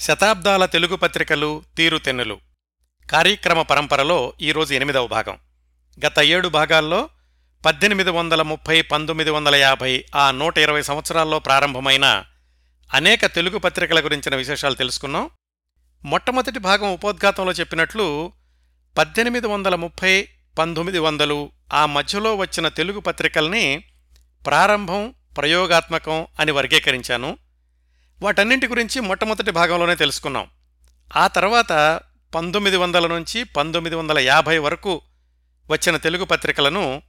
శతాబ్దాల తెలుగు పత్రికలు తీరుతెన్నులు కార్యక్రమ పరంపరలో ఈరోజు ఎనిమిదవ భాగం. గత ఏడు భాగాల్లో పద్దెనిమిది వందల ముప్పై పంతొమ్మిది వందల యాభై ఆ నూట ఇరవై సంవత్సరాల్లో ప్రారంభమైన అనేక తెలుగు పత్రికల గురించిన విశేషాలు తెలుసుకున్నాం. మొట్టమొదటి భాగం ఉపోద్ఘాతంలో చెప్పినట్లు పద్దెనిమిది వందల ముప్పై పంతొమ్మిది వందలు ఆ మధ్యలో వచ్చిన తెలుగు పత్రికల్ని ప్రారంభం ప్రయోగాత్మకం అని వర్గీకరించాను. వాటన్నింటి గురించి మొట్టమొదటి భాగంలోనే తెలుసుకున్నాం. ఆ తర్వాత పంతొమ్మిది వందల నుంచి పంతొమ్మిది వందల యాభై వరకు వచ్చిన తెలుగు పత్రికలను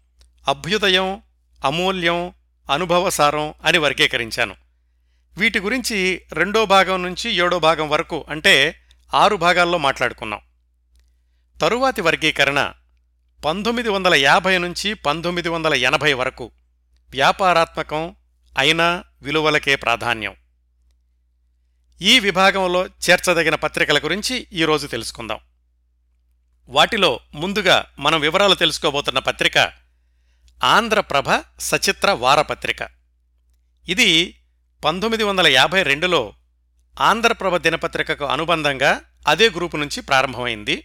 అభ్యుదయం అమూల్యం అనుభవసారం అని వర్గీకరించాను. వీటి గురించి రెండో భాగం నుంచి ఏడో భాగం వరకు అంటే ఆరు భాగాల్లో మాట్లాడుకున్నాం. తరువాతి వర్గీకరణ పంతొమ్మిది వందల యాభై నుంచి పంతొమ్మిది వందల ఎనభై వరకు వ్యాపారాత్మకం అయినా విలువలకే ప్రాధాన్యం. ఈ విభాగంలో చేర్చదగిన పత్రికల గురించి ఈరోజు తెలుసుకుందాం. వాటిలో ముందుగా మనం వివరాలు తెలుసుకోబోతున్న పత్రిక ఆంధ్రప్రభ సచిత్ర వారపత్రిక ఇది పంతొమ్మిది వందల యాభై రెండులో ఆంధ్రప్రభ దినపత్రికకు అనుబంధంగా అదే గ్రూపు నుంచి ప్రారంభమైంది.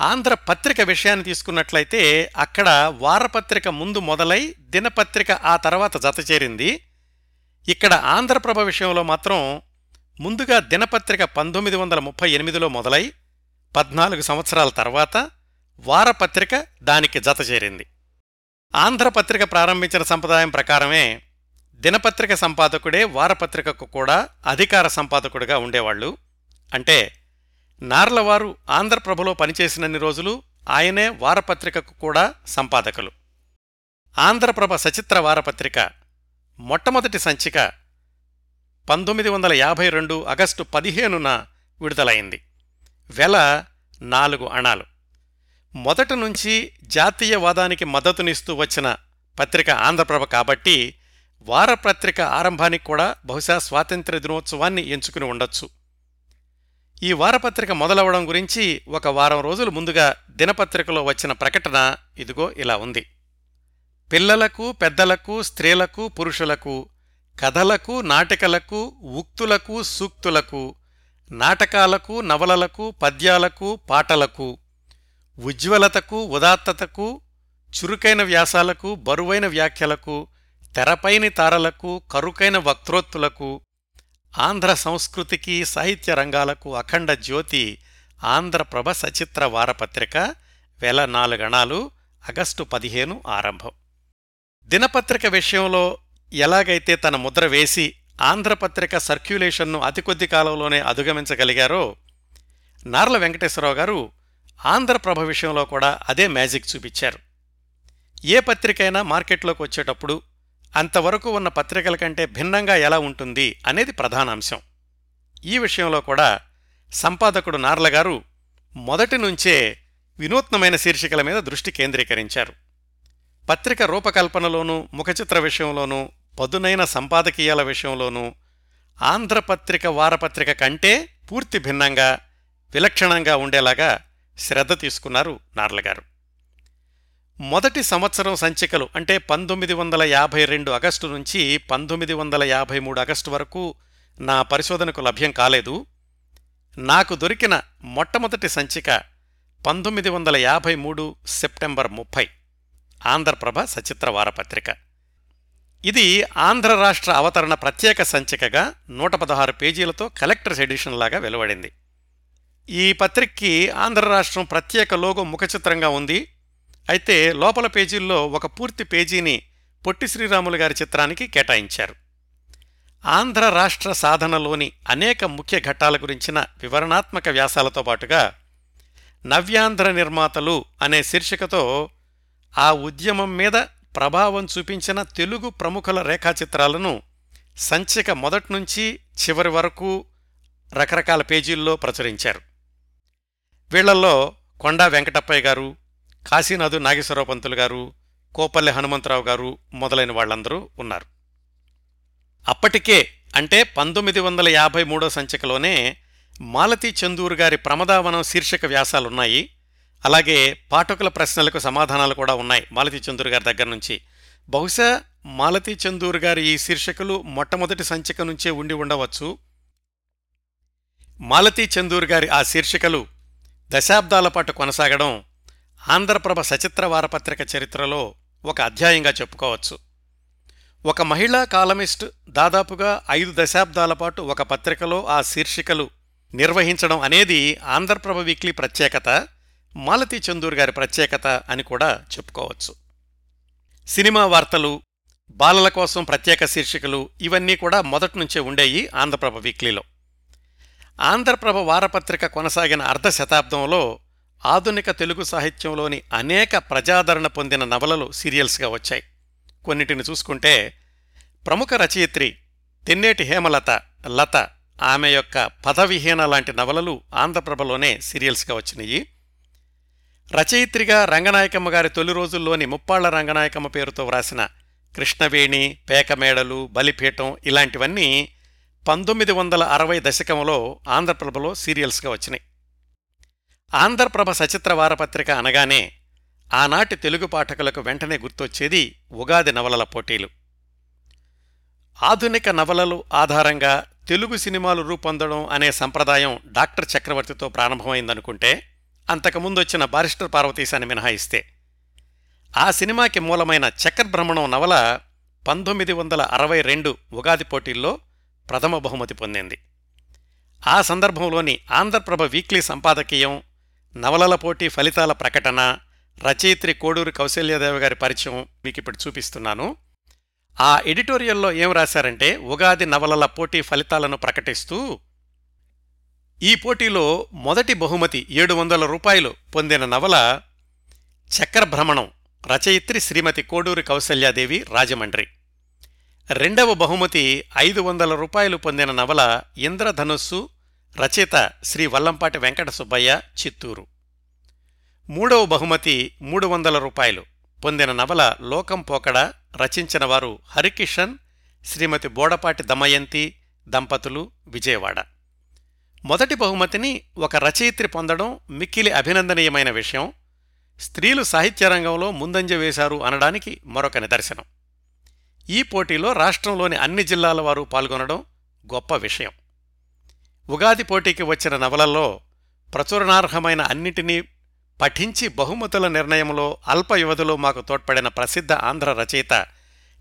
ఆంధ్ర పత్రిక విషయాన్ని తీసుకున్నట్లయితే అక్కడ వారపత్రిక ముందు మొదలై దినపత్రిక ఆ తర్వాత జతచేరింది ఇక్కడ ఆంధ్రప్రభ విషయంలో మాత్రం ముందుగా దినపత్రిక పంతొమ్మిది వందల ముప్పై ఎనిమిదిలో మొదలై పద్నాలుగు సంవత్సరాల తర్వాత వారపత్రిక దానికి జతచేరింది ఆంధ్రపత్రిక ప్రారంభించిన సంప్రదాయం ప్రకారమే దినపత్రిక సంపాదకుడే వారపత్రికకు కూడా అధికార సంపాదకుడిగా ఉండేవాళ్ళు. అంటే నార్లవారు ఆంధ్రప్రభలో పనిచేసినన్ని రోజులు ఆయనే వారపత్రికకు కూడా సంపాదకులు. ఆంధ్రప్రభ సచిత్ర వారపత్రిక మొట్టమొదటి సంచిక పంతొమ్మిది వందల యాభై రెండు ఆగస్టు పదిహేనున విడుదలైంది. వెల నాలుగు అణాలు. మొదట నుంచి జాతీయవాదానికి మద్దతునిస్తూ వచ్చిన పత్రిక ఆంధ్రప్రభ కాబట్టి వారపత్రిక ఆరంభానికి కూడా బహుశా స్వాతంత్ర్య దినోత్సవాన్ని ఎంచుకుని ఉండొచ్చు. ఈ వారపత్రిక మొదలవడం గురించి ఒక వారం రోజులు ముందుగా దినపత్రికలో వచ్చిన ప్రకటన ఇదిగో ఇలా ఉంది. పిల్లలకు పెద్దలకు స్త్రీలకు పురుషులకు కథలకు నాటికలకు ఉక్తులకు సూక్తులకు నాటకాలకు నవలలకు పద్యాలకు పాటలకు ఉజ్వలతకు ఉదాత్తతకు చురుకైన వ్యాసాలకు బరువైన వ్యాఖ్యలకు తెరపైని తారలకు కరుకైన వక్త్రోత్తులకు ఆంధ్ర సంస్కృతికి సాహిత్య రంగాలకు అఖండ జ్యోతి ఆంధ్రప్రభ సచిత్ర వారపత్రిక వేల నాలుగణాలు ఆగస్టు పదిహేను ఆరంభం. దినపత్రిక విషయంలో ఎలాగైతే తన ముద్ర వేసి ఆంధ్రపత్రిక సర్క్యులేషన్ను అతి కొద్ది కాలంలోనే అధిగమించగలిగారో నార్ల వెంకటేశ్వరరావు గారు ఆంధ్రప్రభ విషయంలో కూడా అదే మ్యాజిక్ చూపించారు. ఏ పత్రికైనా మార్కెట్లోకి వచ్చేటప్పుడు అంతవరకు ఉన్న పత్రికల కంటే భిన్నంగా ఎలా ఉంటుంది అనేది ప్రధాన అంశం. ఈ విషయంలో కూడా సంపాదకుడు నార్ల గారు మొదటి నుంచే వినూత్నమైన శీర్షికల మీద దృష్టి కేంద్రీకరించారు. పత్రిక రూపకల్పనలోనూ ముఖచిత్ర విషయంలోనూ పదునైన సంపాదకీయాల విషయంలోనూ ఆంధ్రపత్రిక వారపత్రిక కంటే పూర్తి భిన్నంగా విలక్షణంగా ఉండేలాగా శ్రద్ధ తీసుకున్నారు నార్లగారు మొదటి సంవత్సరం సంచికలు అంటే పంతొమ్మిది వందల యాభై రెండు ఆగస్టు నుంచి పంతొమ్మిది వందల యాభై మూడు ఆగస్టు వరకు నా పరిశోధనకు లభ్యం కాలేదు. నాకు దొరికిన మొట్టమొదటి సంచిక పంతొమ్మిది వందల యాభై మూడు సెప్టెంబర్ ముప్పై. ఆంధ్రప్రభ సచిత్ర వారపత్రిక. ఇది ఆంధ్ర రాష్ట్ర అవతరణ ప్రత్యేక సంచికగా నూట పదహారు పేజీలతో కలెక్టర్స్ ఎడిషన్ లాగా వెలువడింది. ఈ పత్రికకి ఆంధ్ర రాష్ట్రం ప్రత్యేక లోగో ముఖచిత్రంగా ఉంది. అయితే లోపల పేజీల్లో ఒక పూర్తి పేజీని పొట్టి శ్రీరాములు గారి చిత్రానికి కేటాయించారు. ఆంధ్ర రాష్ట్ర సాధనలోని అనేక ముఖ్య ఘట్టాల గురించిన వివరణాత్మక వ్యాసాలతో పాటుగా నవ్యాంధ్ర నిర్మాతలు అనే శీర్షికతో ఆ ఉద్యమం మీద ప్రభావం చూపించిన తెలుగు ప్రముఖుల రేఖాచిత్రాలను సంచిక మొదట్నుంచి చివరి వరకు రకరకాల పేజీల్లో ప్రచురించారు. వీళ్ళలో కొండా వెంకటప్పయ్య గారు కాశీనాథు నాగేశ్వరరావు పంతులు గారు కోపల్లె హనుమంతరావు గారు మొదలైన వాళ్ళందరూ ఉన్నారు. అప్పటికే అంటే పంతొమ్మిది వందల యాభై మూడో సంచికలోనే మాలతీ చందూరు గారి ప్రమదావనం శీర్షిక వ్యాసాలున్నాయి. అలాగే పాఠకుల ప్రశ్నలకు సమాధానాలు కూడా ఉన్నాయి. మాలతీ చందూరు గారి దగ్గర నుంచి. బహుశా మాలతీ చందూర్ గారి ఈ శీర్షికలు మొట్టమొదటి సంచిక నుంచే ఉండి ఉండవచ్చు. మాలతీ చందూర్ గారి ఆ శీర్షికలు దశాబ్దాల పాటు కొనసాగడం ఆంధ్రప్రభ సచిత్ర వారపత్రిక చరిత్రలో ఒక అధ్యాయంగా చెప్పుకోవచ్చు. ఒక మహిళా కాలమిస్ట్ దాదాపుగా ఐదు దశాబ్దాల పాటు ఒక పత్రికలో ఆ శీర్షికలు నిర్వహించడం అనేది ఆంధ్రప్రభ వీక్లీ ప్రత్యేకత. మాలతీ చందూర్ గారి ప్రత్యేకత అని కూడా చెప్పుకోవచ్చు. సినిమా వార్తలు బాలల కోసం ప్రత్యేక శీర్షికలు ఇవన్నీ కూడా మొదటి నుంచే ఉండేవి ఆంధ్రప్రభ వీక్లీలో. ఆంధ్రప్రభ వారపత్రిక కొనసాగిన అర్ధ శతాబ్దంలో ఆధునిక తెలుగు సాహిత్యంలోని అనేక ప్రజాదరణ పొందిన నవలలు సీరియల్స్గా వచ్చాయి. కొన్నిటిని చూసుకుంటే ప్రముఖ రచయిత్రి తెన్నేటి హేమలత లత ఆమె యొక్క పదవిహీన లాంటి నవలలు ఆంధ్రప్రభలోనే సీరియల్స్గా వచ్చినాయి. రచయిత్రిగా రంగనాయకమ్మ గారి తొలి రోజుల్లోని ముప్పాళ్ళ రంగనాయకమ్మ పేరుతో వ్రాసిన కృష్ణవేణి పేకమేడలు బలిపీఠం ఇలాంటివన్నీ పంతొమ్మిది వందల అరవై దశకంలో ఆంధ్రప్రభలో సీరియల్స్గా వచ్చినాయి. ఆంధ్రప్రభ సచిత్ర వారపత్రిక అనగానే ఆనాటి తెలుగు పాఠకులకు వెంటనే గుర్తొచ్చేది ఉగాది నవలల పోటీలు. ఆధునిక నవలలు ఆధారంగా తెలుగు సినిమాలు రూపొందడం అనే సంప్రదాయం డాక్టర్ చక్రవర్తితో ప్రారంభమైందనుకుంటే అంతకుముందు వచ్చిన బారిస్టర్ పార్వతీశాన్ని మినహాయిస్తే ఆ సినిమాకి మూలమైన చక్రభ్రమణం నవల పంతొమ్మిది వందల అరవై రెండు ఉగాది పోటీల్లో ప్రథమ బహుమతి పొందింది. ఆ సందర్భంలోని ఆంధ్రప్రభ వీక్లీ సంపాదకీయం నవలల పోటీ ఫలితాల ప్రకటన రచయిత్రి కోడూరు కౌశల్యదేవి గారి పరిచయం మీకు ఇప్పుడు చూపిస్తున్నాను. ఆ ఎడిటోరియల్లో ఏం రాశారంటే ఉగాది నవలల పోటీ ఫలితాలను ప్రకటిస్తూ ఈ పోటీలో మొదటి బహుమతి ఏడు వందల రూపాయలు పొందిన నవల చక్రభ్రమణం రచయిత్రి శ్రీమతి కోడూరి కౌసల్యాదేవి రాజమండ్రి. రెండవ బహుమతి ఐదు వందల రూపాయలు పొందిన నవల ఇంద్రధనుస్సు రచయిత శ్రీ వల్లంపాటి వెంకట సుబ్బయ్య చిత్తూరు. మూడవ బహుమతి మూడు వందల రూపాయలు పొందిన నవల లోకం పోకడ రచించిన వారు హరికిషన్ శ్రీమతి బోడపాటి దమయంతి దంపతులు విజయవాడ. మొదటి బహుమతిని ఒక రచయిత్రి పొందడం మిక్కిలి అభినందనీయమైన విషయం. స్త్రీలు సాహిత్య రంగంలో ముందంజ వేశారు అనడానికి మరొక నిదర్శనం. ఈ పోటీలో రాష్ట్రంలోని అన్ని జిల్లాల వారు పాల్గొనడం గొప్ప విషయం. ఉగాది పోటీకి వచ్చిన నవలల్లో ప్రచురణార్హమైన అన్నిటినీ పఠించి బహుమతుల నిర్ణయంలో అల్ప వ్యవధిలో మాకు తోడ్పడిన ప్రసిద్ధ ఆంధ్ర రచయిత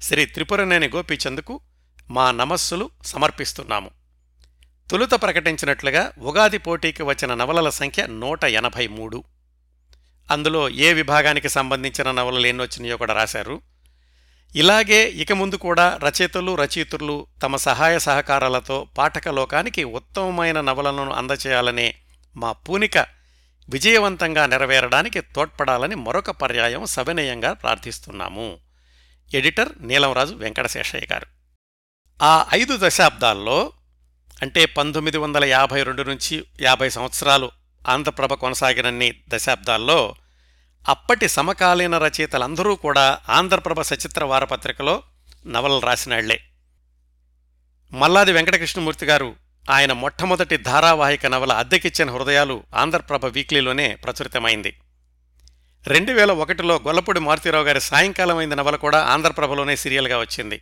శ్రీ త్రిపురనేని గోపీచంద్కు మా నమస్సులు సమర్పిస్తున్నాము. తొలుత ప్రకటించినట్లుగా ఉగాది పోటీకి వచ్చిన నవలల సంఖ్య నూట ఎనభై మూడు. అందులో ఏ విభాగానికి సంబంధించిన నవలలు ఎన్నొచ్చినాయో కూడా రాశారు. ఇలాగే ఇక ముందు కూడా రచయితలు రచయితులు తమ సహాయ సహకారాలతో పాఠక లోకానికి ఉత్తమమైన నవలలను అందచేయాలనే మా పూనిక విజయవంతంగా నెరవేరడానికి తోడ్పడాలని మరొక పర్యాయం సవినయంగా ప్రార్థిస్తున్నాము. ఎడిటర్ నీలంరాజు వెంకటశేషయ్య గారు. ఆ ఐదు దశాబ్దాల్లో అంటే పంతొమ్మిది వందల యాభై రెండు నుంచి యాభై సంవత్సరాలు ఆంధ్రప్రభ కొనసాగినన్ని దశాబ్దాల్లో అప్పటి సమకాలీన రచయితలందరూ కూడా ఆంధ్రప్రభ సచిత్ర వారపత్రికలో నవలలు రాసినాళ్ళే. మల్లాది వెంకటకృష్ణమూర్తి గారు ఆయన మొట్టమొదటి ధారావాహిక నవల అద్దెకిచ్చిన హృదయాలు ఆంధ్రప్రభ వీక్లీలోనే ప్రచురితమైంది. రెండు వేల ఒకటిలో గొల్లపూడి మారుతీరావు గారి సాయంకాలమైన నవల కూడా ఆంధ్రప్రభలోనే సీరియల్గా వచ్చింది.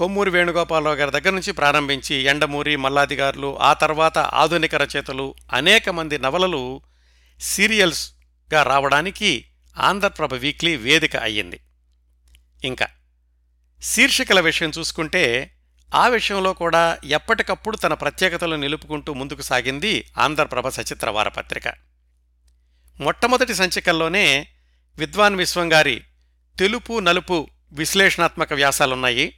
కొమ్మూరి వేణుగోపాలరావు గారి దగ్గర నుంచి ప్రారంభించి ఎండమూరి మల్లాది గారులు ఆ తర్వాత ఆధునిక రచయితలు అనేక మంది నవలలు సీరియల్స్గా రావడానికి ఆంధ్రప్రభ వీక్లీ వేదిక అయ్యింది. ఇంకా శీర్షికల విషయం చూసుకుంటే ఆ విషయంలో కూడా ఎప్పటికప్పుడు తన ప్రత్యేకతలు నిలుపుకుంటూ ముందుకు సాగింది ఆంధ్రప్రభ సచిత్ర వారపత్రిక మొట్టమొదటి సంచికల్లోనే విద్వాన్ విశ్వం గారి తెలుపు నలుపు విశ్లేషణాత్మక వ్యాసాలున్నాయి.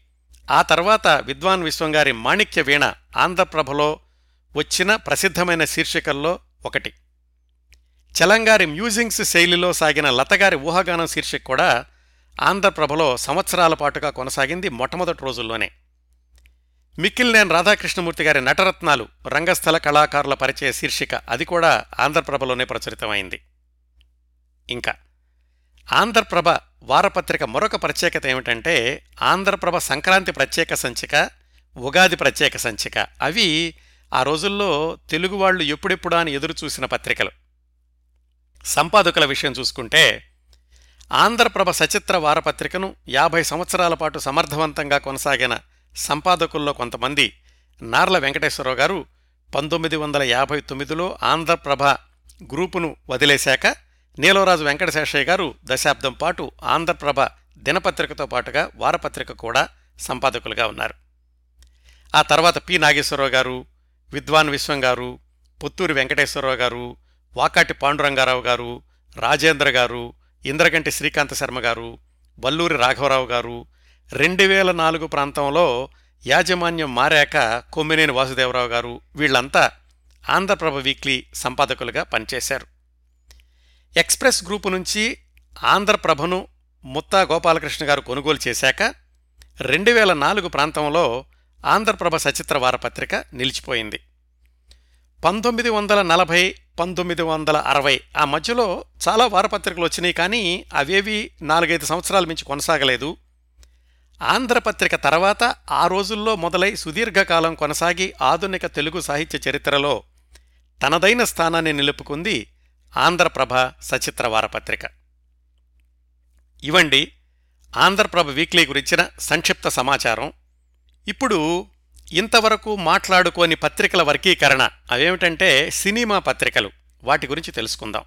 ఆ తర్వాత విద్వాన్ విశ్వంగారి మాణిక్య వీణ ఆంధ్రప్రభలో వచ్చిన ప్రసిద్ధమైన శీర్షికల్లో ఒకటి. చలంగారి మ్యూజింగ్స్ శైలిలో సాగిన లతగారి ఊహాగానం శీర్షిక కూడా ఆంధ్రప్రభలో సంవత్సరాల పాటుగా కొనసాగింది మొట్టమొదటి రోజుల్లోనే. మిక్కిలినేని రాధాకృష్ణమూర్తి గారి నటరత్నాలు రంగస్థల కళాకారుల పరిచయ శీర్షిక అది కూడా ఆంధ్రప్రభలోనే ప్రచురితమైంది. ఇంకా ఆంధ్రప్రభ వారపత్రిక మరొక ప్రత్యేకత ఏమిటంటే ఆంధ్రప్రభ సంక్రాంతి ప్రత్యేక సంచిక ఉగాది ప్రత్యేక సంచిక. అవి ఆ రోజుల్లో తెలుగు వాళ్ళు ఎప్పుడెప్పుడా అని ఎదురు చూసిన పత్రికలు. సంపాదకుల విషయం చూసుకుంటే ఆంధ్రప్రభ సచిత్ర వారపత్రికను యాభై సంవత్సరాల పాటు సమర్థవంతంగా కొనసాగిన సంపాదకుల్లో కొంతమంది నార్ల వెంకటేశ్వరరావు గారు పంతొమ్మిది వందల యాభై తొమ్మిదిలో ఆంధ్రప్రభ గ్రూపును వదిలేశాక నీలవరాజు వెంకటశేషయ్య గారు దశాబ్దం పాటు ఆంధ్రప్రభ దినపత్రికతో పాటుగా వారపత్రిక కూడా సంపాదకులుగా ఉన్నారు. ఆ తర్వాత పి. నాగేశ్వరరావు గారు విద్వాన్ విశ్వం గారు పుత్తూరి వెంకటేశ్వరరావు గారు వాకాటి పాండురంగారావు గారు రాజేంద్ర గారు ఇంద్రగంటి శ్రీకాంత శర్మ గారు వల్లూరి రాఘవరావు గారు రెండు వేల నాలుగు ప్రాంతంలో యాజమాన్యం మారాక కొమ్మినేని వాసుదేవరావు గారు వీళ్ళంతా ఆంధ్రప్రభ వీక్లీ సంపాదకులుగా పనిచేశారు. ఎక్స్ప్రెస్ గ్రూపు నుంచి ఆంధ్రప్రభను ముత్తా గోపాలకృష్ణ గారు కొనుగోలు చేశాక రెండు వేల నాలుగు ప్రాంతంలో ఆంధ్రప్రభ సచిత్ర వారపత్రిక నిలిచిపోయింది. పంతొమ్మిది వందల నలభై పంతొమ్మిది వందల అరవై ఆ మధ్యలో చాలా వారపత్రికలు వచ్చినాయి కానీ అవేవి నాలుగైదు సంవత్సరాల మించి కొనసాగలేదు. ఆంధ్రపత్రిక తర్వాత ఆ రోజుల్లో మొదలై సుదీర్ఘకాలం కొనసాగి ఆధునిక తెలుగు సాహిత్య చరిత్రలో తనదైన స్థానాన్ని నిలుపుకుంది ఆంధ్రప్రభ సచిత్ర వారపత్రిక. ఇవండి ఆంధ్రప్రభ వీక్లీ గురించిన సంక్షిప్త సమాచారం. ఇప్పుడు ఇంతవరకు మాట్లాడుకోని పత్రికల వర్గీకరణ అవేమిటంటే సినిమా పత్రికలు. వాటి గురించి తెలుసుకుందాం.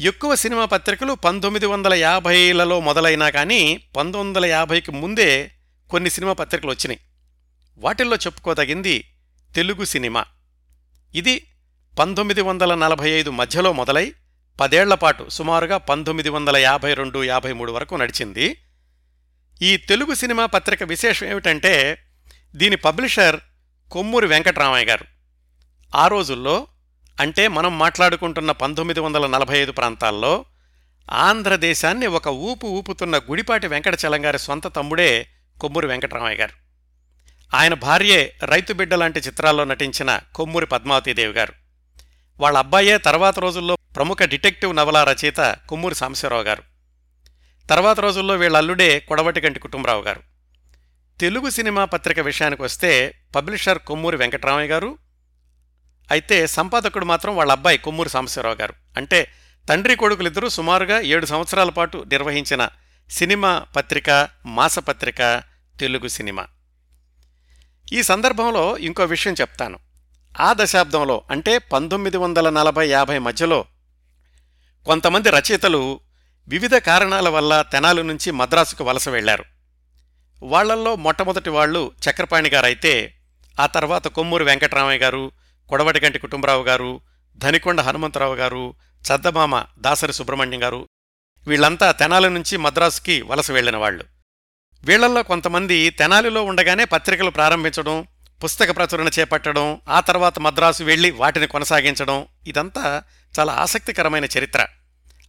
ఎక్కువ సినిమా పత్రికలు పంతొమ్మిది వందల యాభైలలో మొదలైనా కానీ పంతొమ్మిది వందల యాభైకి ముందే కొన్ని సినిమా పత్రికలు వచ్చినాయి. వాటిల్లో చెప్పుకోదగింది తెలుగు సినిమా. ఇది పంతొమ్మిది వందల నలభై ఐదు మధ్యలో మొదలై పదేళ్ళపాటు సుమారుగా పంతొమ్మిది వందల యాభై రెండు యాభై మూడు వరకు నడిచింది. ఈ తెలుగు సినిమా పత్రిక విశేషం ఏమిటంటే దీని పబ్లిషర్ కొమ్మూరి వెంకటరామయ్య గారు. ఆ రోజుల్లో అంటే మనం మాట్లాడుకుంటున్న పంతొమ్మిది వందల నలభై ఐదు ప్రాంతాల్లో ఆంధ్రదేశాన్ని ఒక ఊపు ఊపుతున్న గుడిపాటి వెంకటచలం గారి సొంత తమ్ముడే కొమ్మూరి వెంకటరామయ్య గారు. ఆయన భార్యే రైతు బిడ్డ లాంటి చిత్రాల్లో నటించిన కొమ్మూరి పద్మావతీదేవి గారు. వాళ్ళ అబ్బాయే తర్వాత రోజుల్లో ప్రముఖ డిటెక్టివ్ నవల రచయిత కుమ్మూరి సాంబశివరావు గారు. తర్వాత రోజుల్లో వీళ్ళ అల్లుడే కొడవటిగంటి కుటుంబరావు గారు. తెలుగు సినిమా పత్రిక విషయానికి వస్తే పబ్లిషర్ కొమ్మూరి వెంకటరామయ్య గారు. అయితే సంపాదకుడు మాత్రం వాళ్ళ అబ్బాయి కొమ్మూరి సాంబశివరావు గారు. అంటే తండ్రి కొడుకులిద్దరూ సుమారుగా ఏడు సంవత్సరాల పాటు నిర్వహించిన సినిమా పత్రిక మాసపత్రిక తెలుగు సినిమా. ఈ సందర్భంలో ఇంకో విషయం చెప్తాను. ఆ దశాబ్దంలో అంటే పంతొమ్మిది వందల నలభై యాభై మధ్యలో కొంతమంది రచయితలు వివిధ కారణాల వల్ల తెనాలి నుంచి మద్రాసుకు వలస వెళ్ళారు వాళ్ళల్లో మొట్టమొదటి వాళ్ళు చక్రపాణి గారైతే ఆ తర్వాత కొమ్మూరి వెంకటరామయ్య గారు కొడవటిగంటి కుటుంబరావు గారు ధనికొండ హనుమంతరావు గారు చద్దమామ దాసరి సుబ్రహ్మణ్యం గారు వీళ్ళంతా తెనాలి నుంచి మద్రాసుకి వలస వెళ్ళిన వాళ్ళు. వీళ్ళల్లో కొంతమంది తెనాలిలో ఉండగానే పత్రికలు ప్రారంభించడం పుస్తక ప్రచురణ చేపట్టడం ఆ తర్వాత మద్రాసు వెళ్ళి వాటిని కొనసాగించడం ఇదంతా చాలా ఆసక్తికరమైన చరిత్ర.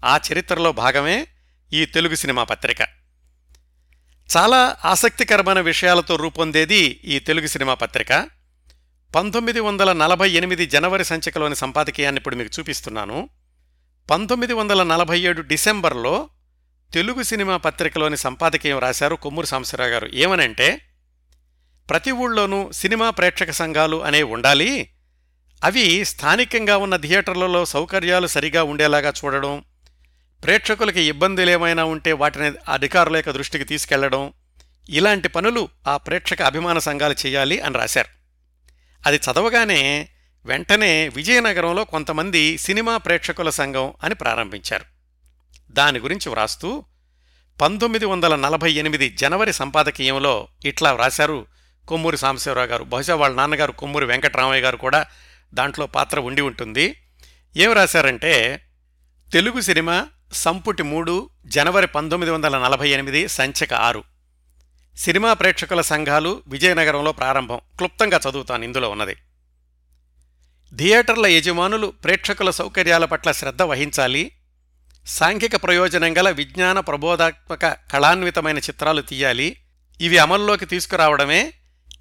ఆ చరిత్రలో భాగమే ఈ తెలుగు సినిమా పత్రిక. చాలా ఆసక్తికరమైన విషయాలతో రూపొందేది ఈ తెలుగు సినిమా పత్రిక. పంతొమ్మిది వందల నలభై ఎనిమిది జనవరి సంచికలోని సంపాదకీయాన్ని ఇప్పుడు మీకు చూపిస్తున్నాను. పంతొమ్మిది వందల నలభై ఏడు డిసెంబర్లో తెలుగు సినిమా పత్రికలోని సంపాదకీయం రాశారు కొమ్మూరు సాంబశివరావు గారు. ఏమనంటే ప్రతి ఊళ్ళోనూ సినిమా ప్రేక్షక సంఘాలు అనేవి ఉండాలి. అవి స్థానికంగా ఉన్న థియేటర్లలో సౌకర్యాలు సరిగా ఉండేలాగా చూడడం ప్రేక్షకులకి ఇబ్బందులు ఏమైనా ఉంటే వాటిని అధికారుల యొక్క దృష్టికి తీసుకెళ్ళడం ఇలాంటి పనులు ఆ ప్రేక్షక అభిమాన సంఘాలు చేయాలి అని రాశారు. అది చదవగానే వెంటనే విజయనగరంలో కొంతమంది సినిమా ప్రేక్షకుల సంఘం అని ప్రారంభించారు. దాని గురించి వ్రాస్తూ పంతొమ్మిది వందల నలభై ఎనిమిది జనవరి సంపాదకీయంలో ఇట్లా వ్రాశారు కొమ్మూరి సాంబశివరావు గారు. బహుశా వాళ్ళ నాన్నగారు కొమ్మూరి వెంకటరామయ్య గారు కూడా దాంట్లో పాత్ర ఉండి ఉంటుంది. ఏం రాశారంటే తెలుగు సినిమా సంపుటి మూడు జనవరి పంతొమ్మిది వందల నలభై ఎనిమిది సంచిక ఆరు. సినిమా ప్రేక్షకుల సంఘాలు విజయనగరంలో ప్రారంభం. క్లుప్తంగా చదువుతాను ఇందులో ఉన్నది. థియేటర్ల యజమానులు ప్రేక్షకుల సౌకర్యాల పట్ల శ్రద్ధ వహించాలి. సాంఘిక ప్రయోజనం గల విజ్ఞాన ప్రబోధాత్మక కళాన్వితమైన చిత్రాలు తీయాలి. ఇవి అమల్లోకి తీసుకురావడమే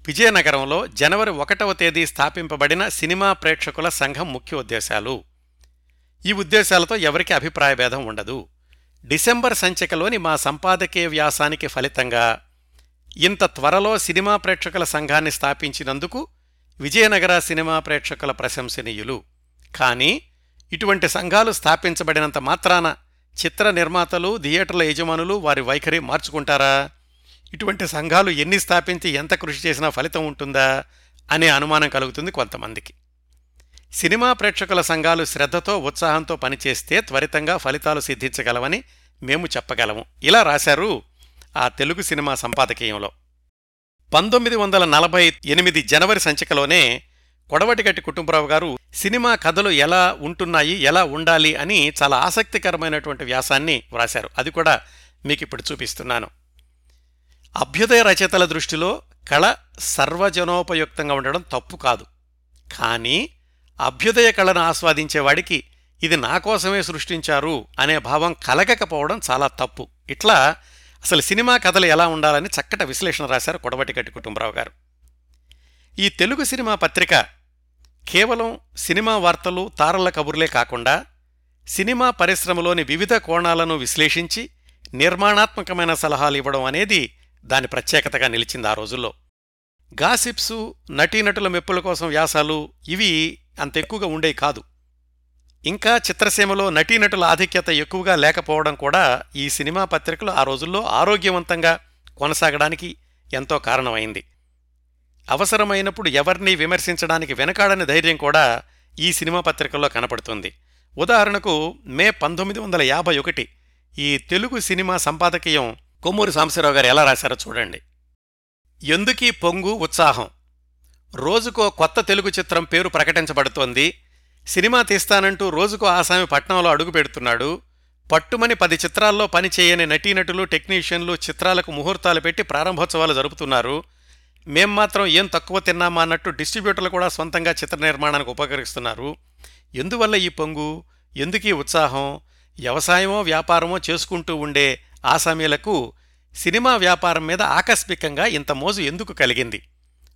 విజయనగరంలో జనవరి ఒకటవ తేదీ స్థాపింపబడిన సినిమా ప్రేక్షకుల సంఘం ముఖ్య ఉద్దేశాలు. ఈ ఉద్దేశాలతో ఎవరికి అభిప్రాయ భేదం ఉండదు. డిసెంబర్ సంచికలోని మా సంపాదకీయ వ్యాసానికి ఫలితంగా ఇంత త్వరలో సినిమా ప్రేక్షకుల సంఘాన్ని స్థాపించినందుకు విజయనగర సినిమా ప్రేక్షకుల ప్రశంసనీయులు. కానీ ఇటువంటి సంఘాలు స్థాపించబడినంత మాత్రాన చిత్ర నిర్మాతలు థియేటర్ల యజమానులు వారి వైఖరి మార్చుకుంటారా? ఇటువంటి సంఘాలు ఎన్ని స్థాపించి ఎంత కృషి చేసినా ఫలితం ఉంటుందా అనే అనుమానం కలుగుతుంది కొంతమందికి. సినిమా ప్రేక్షకుల సంఘాలు శ్రద్ధతో ఉత్సాహంతో పనిచేస్తే త్వరితంగా ఫలితాలు సిద్ధించగలవని మేము చెప్పగలము. ఇలా రాశారు ఆ తెలుగు సినిమా సంపాదకీయంలో. పంతొమ్మిది వందల నలభై ఎనిమిది జనవరి సంచికలోనే కొడవటిగట్టి కుటుంబరావు గారు సినిమా కథలు ఎలా ఉంటున్నాయి ఎలా ఉండాలి అని చాలా ఆసక్తికరమైనటువంటి వ్యాసాన్ని వ్రాశారు. అది కూడా మీకు ఇప్పుడు చూపిస్తున్నాను. అభ్యుదయ రచయితల దృష్టిలో కళ సర్వజనోపయుక్తంగా ఉండడం తప్పు కాదు. కానీ అభ్యుదయ కళను ఆస్వాదించేవాడికి ఇది నా కోసమే సృష్టించారు అనే భావం కలగకపోవడం చాలా తప్పు. ఇట్లా అసలు సినిమా కథలు ఎలా ఉండాలని చక్కటి విశ్లేషణ రాశారు కొడవటిగట్టి కుటుంబరావు గారు. ఈ తెలుగు సినిమా పత్రిక కేవలం సినిమా వార్తలు తారల కబుర్లే కాకుండా సినిమా పరిశ్రమలోని వివిధ కోణాలను విశ్లేషించి నిర్మాణాత్మకమైన సలహాలు ఇవ్వడం అనేది దాని ప్రత్యేకతగా నిలిచింది ఆ రోజుల్లో. గాసిప్సు నటీనటుల మెప్పుల కోసం వ్యాసాలు ఇవి అంత ఎక్కువగా ఉండేవి కాదు. ఇంకా చిత్రసీమలో నటీనటుల ఆధిక్యత ఎక్కువగా లేకపోవడం కూడా ఈ సినిమా పత్రికలు ఆ రోజుల్లో ఆరోగ్యవంతంగా కొనసాగడానికి ఎంతో కారణమైంది. అవసరమైనప్పుడు ఎవరిని విమర్శించడానికి వెనకాడని ధైర్యం కూడా ఈ సినిమా పత్రికల్లో కనపడుతుంది. ఉదాహరణకు మే పంతొమ్మిది వందల యాభై ఒకటి ఈ తెలుగు సినిమా సంపాదకీయం కొమ్మూరి సాంబశివరావు గారు ఎలా రాశారో చూడండి. ఎందుకీ పొంగు ఉత్సాహం? రోజుకో కొత్త తెలుగు చిత్రం పేరు ప్రకటించబడుతోంది. సినిమా తీస్తానంటూ రోజుకో ఆసామి పట్నంలో అడుగు పెడుతున్నాడు. పట్టుమని పది చిత్రాల్లో పనిచేయని నటీనటులు టెక్నీషియన్లు చిత్రాలకు ముహూర్తాలు పెట్టి ప్రారంభోత్సవాలు జరుపుతున్నారు. మేం మాత్రం ఏం తక్కువ తిన్నామా అన్నట్టు డిస్ట్రిబ్యూటర్లు కూడా సొంతంగా చిత్ర నిర్మాణానికి ఉపకరిస్తున్నారు. ఎందువల్ల ఈ పొంగు? ఎందుకీ ఉత్సాహం? వ్యవసాయమో వ్యాపారమో చేసుకుంటూ ఉండే ఆసామీలకు సినిమా వ్యాపారం మీద ఆకస్మికంగా ఇంత మోజు ఎందుకు కలిగింది?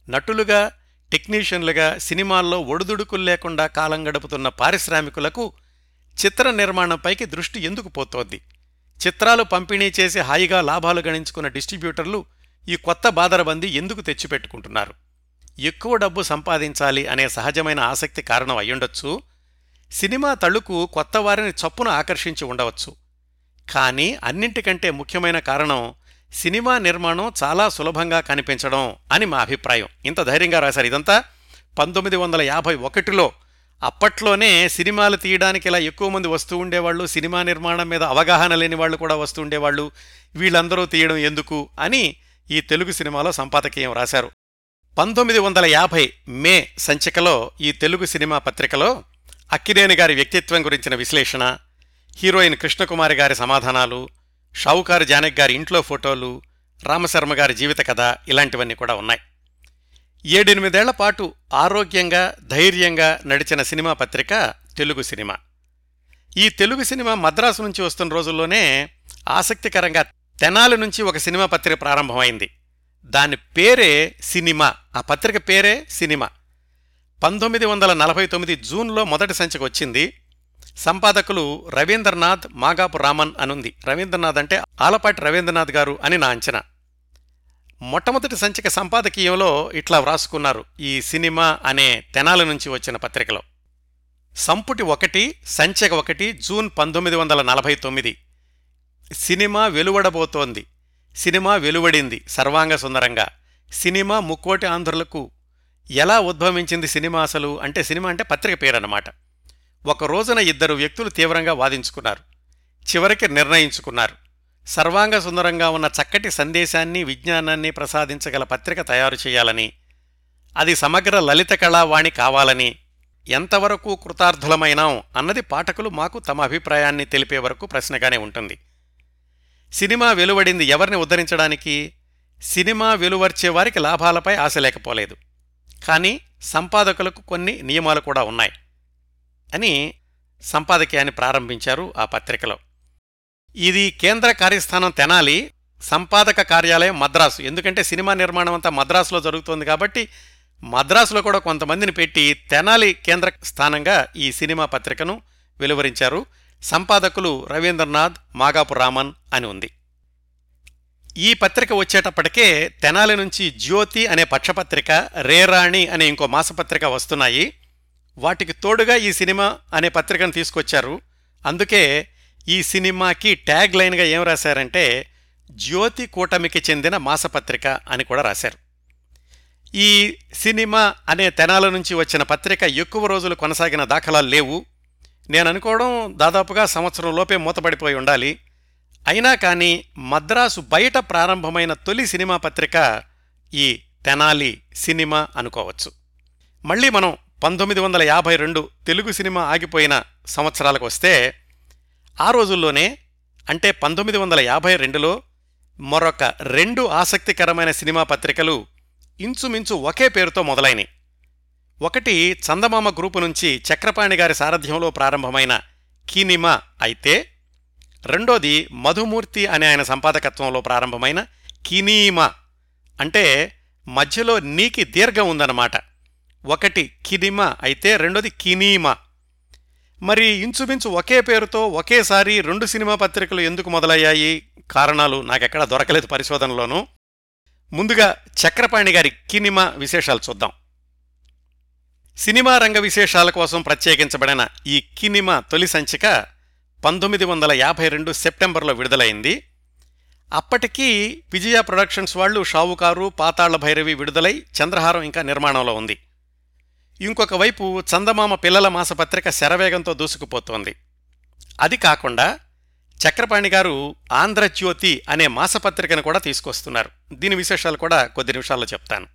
నటులుగా టెక్నీషియన్లుగా సినిమాల్లో ఒడుదుడుకులు లేకుండా కాలం గడుపుతున్న పారిశ్రామికులకు చిత్ర నిర్మాణంపైకి దృష్టి ఎందుకు పోతోంది? చిత్రాలు పంపిణీ చేసి హాయిగా లాభాలు గణించుకున్న డిస్ట్రిబ్యూటర్లు ఈ కొత్త బాదరబందీ ఎందుకు తెచ్చిపెట్టుకుంటున్నారు? ఎక్కువ డబ్బు సంపాదించాలి అనే సహజమైన ఆసక్తి కారణం అయ్యుండొచ్చు. సినిమా తళుకు కొత్త వారిని చప్పున ఆకర్షించి ఉండవచ్చు. కానీ అన్నింటికంటే ముఖ్యమైన కారణం సినిమా నిర్మాణం చాలా సులభంగా కనిపించడం అని మా అభిప్రాయం. ఇంత ధైర్యంగా రాశారు. ఇదంతా పంతొమ్మిది వందల యాభై ఒకటిలో. అప్పట్లోనే సినిమాలు తీయడానికి ఇలా ఎక్కువ మంది వస్తూ ఉండేవాళ్ళు సినిమా నిర్మాణం మీద అవగాహన లేని వాళ్ళు కూడా వస్తూ ఉండేవాళ్ళు. వీళ్ళందరూ తీయడం ఎందుకు అని ఈ తెలుగు సినిమాలో సంపాదకీయం రాశారు. పంతొమ్మిది వందల యాభై మే సంచికలో ఈ తెలుగు సినిమా పత్రికలో అక్కినేని గారి వ్యక్తిత్వం గురించిన విశ్లేషణ హీరోయిన్ కృష్ణకుమారి గారి సమాధానాలు షావుకారు జానక్ గారి ఇంట్లో ఫోటోలు రామశర్మ గారి జీవిత కథ ఇలాంటివన్నీ కూడా ఉన్నాయి. ఏడెనిమిదేళ్ళ పాటు ఆరోగ్యంగా ధైర్యంగా నడిచిన సినిమా పత్రిక తెలుగు సినిమా. ఈ తెలుగు సినిమా మద్రాసు నుంచి వస్తున్న రోజుల్లోనే ఆసక్తికరంగా తెనాలి నుంచి ఒక సినిమా పత్రిక ప్రారంభమైంది. దాని పేరే సినిమా. ఆ పత్రిక పేరే సినిమా. పంతొమ్మిది వందల నలభై తొమ్మిది జూన్లో మొదటి సంచిక వచ్చింది. సంపాదకులు రవీంద్రనాథ్ మాగాపు రామన్ అనుంది. రవీంద్రనాథ్ అంటే ఆలపాటి రవీంద్రనాథ్ గారు అని నా అంచనా. మొట్టమొదటి సంచిక సంపాదకీయంలో ఇట్లా వ్రాసుకున్నారు. ఈ సినిమా అనే తెనాల నుంచి వచ్చిన పత్రికలో. సంపుటి ఒకటి సంచిక ఒకటి జూన్ పంతొమ్మిది వందల నలభై తొమ్మిది. సినిమా వెలువడబోతోంది. సినిమా వెలువడింది సర్వాంగ సుందరంగా. సినిమా ముక్కోటి ఆంధ్రులకు ఎలా ఉద్భవించింది సినిమా అసలు? అంటే సినిమా అంటే పత్రిక పేరన్నమాట. ఒక రోజున ఇద్దరు వ్యక్తులు తీవ్రంగా వాదించుకున్నారు. చివరికి నిర్ణయించుకున్నారు. సర్వాంగ సుందరంగా ఉన్న చక్కటి సందేశాన్ని విజ్ఞానాన్ని ప్రసాదించగల పత్రిక తయారు చేయాలని అది సమగ్ర లలిత కళావాణి కావాలని ఎంతవరకు కృతార్థులమైనాం అన్నది పాఠకులు మాకు తమ అభిప్రాయాన్ని తెలిపే వరకు ప్రశ్నగానే ఉంటుంది. సినిమా వెలువడింది ఎవరిని ఉద్ధరించడానికి? సినిమా వెలువర్చే వారికి లాభాలపై ఆశ లేకపోలేదు. కానీ సంపాదకులకు కొన్ని నియమాలు కూడా ఉన్నాయి. అని సంపాదకీయాన్ని ప్రారంభించారు ఆ పత్రికలో. ఇది కేంద్ర కార్యస్థానం తెనాలి సంపాదక కార్యాలయం మద్రాసు. ఎందుకంటే సినిమా నిర్మాణం అంతా మద్రాసులో జరుగుతోంది కాబట్టి మద్రాసులో కూడా కొంతమందిని పెట్టి తెనాలి కేంద్ర స్థానంగా ఈ సినిమా పత్రికను వెలువరించారు. సంపాదకులు రవీంద్రనాథ్ మాగాపు రామన్ అని ఉంది. ఈ పత్రిక వచ్చేటప్పటికే తెనాలి నుంచి జ్యోతి అనే పక్షపత్రిక రేరాణి అనే ఇంకో మాసపత్రిక వస్తున్నాయి. వాటికి తోడుగా ఈ సినిమా అనే పత్రికను తీసుకొచ్చారు. అందుకే ఈ సినిమాకి ట్యాగ్ లైన్గా ఏం రాశారంటే జ్యోతి కూటమికి చెందిన మాసపత్రిక అని కూడా రాశారు. ఈ సినిమా అనే తెనాల నుంచి వచ్చిన పత్రిక ఎక్కువ రోజులు కొనసాగిన దాఖలాలు లేవు. నేను అనుకోవడం దాదాపుగా సంవత్సరం లోపే మూతపడిపోయి ఉండాలి. అయినా కానీ మద్రాసు బయట ప్రారంభమైన తొలి సినిమా పత్రిక ఈ తెనాలి సినిమా అనుకోవచ్చు. మళ్ళీ మనం పంతొమ్మిది వందల యాభై రెండు తెలుగు సినిమా ఆగిపోయిన సంవత్సరాలకు వస్తే ఆ రోజుల్లోనే అంటే పంతొమ్మిది వందల యాభై రెండులో మరొక రెండు ఆసక్తికరమైన సినిమా పత్రికలు ఇంచుమించు ఒకే పేరుతో మొదలైనవి ఒకటి చందమామ గ్రూపు నుంచి చక్రపాణి గారి సారథ్యంలో ప్రారంభమైన కీనిమా అయితే రెండోది మధుమూర్తి అనే ఆయన సంపాదకత్వంలో ప్రారంభమైన కినీమా. అంటే మధ్యలో నీకి దీర్ఘం ఉందన్నమాట. ఒకటి కినిమా అయితే రెండోది కినీమా. మరి ఇంచుమించు ఒకే పేరుతో ఒకేసారి రెండు సినిమా పత్రికలు ఎందుకు మొదలయ్యాయి? కారణాలు నాకెక్కడా దొరకలేదు పరిశోధనలోనూ. ముందుగా చక్రపాణి గారి కినిమా విశేషాలు చూద్దాం. సినిమా రంగ విశేషాల కోసం ప్రత్యేకించబడిన ఈ కినిమా తొలి సంచిక పంతొమ్మిది వందల యాభై రెండు సెప్టెంబర్లో విడుదలైంది. అప్పటికీ విజయ ప్రొడక్షన్స్ వాళ్ళు షావుకారు పాతాళ్ళ భైరవి విడుదలై చంద్రహారం ఇంకా నిర్మాణంలో ఉంది. ఇంకొక వైపు చందమామ పిల్లల మాసపత్రిక శరవేగంతో దూసుకుపోతోంది. అది కాకుండా చక్రపాణి గారు ఆంధ్రజ్యోతి అనే మాసపత్రికను కూడా తీసుకొస్తున్నారు. దీని విశేషాలు కూడా కొద్ది నిమిషాల్లో చెప్తాను.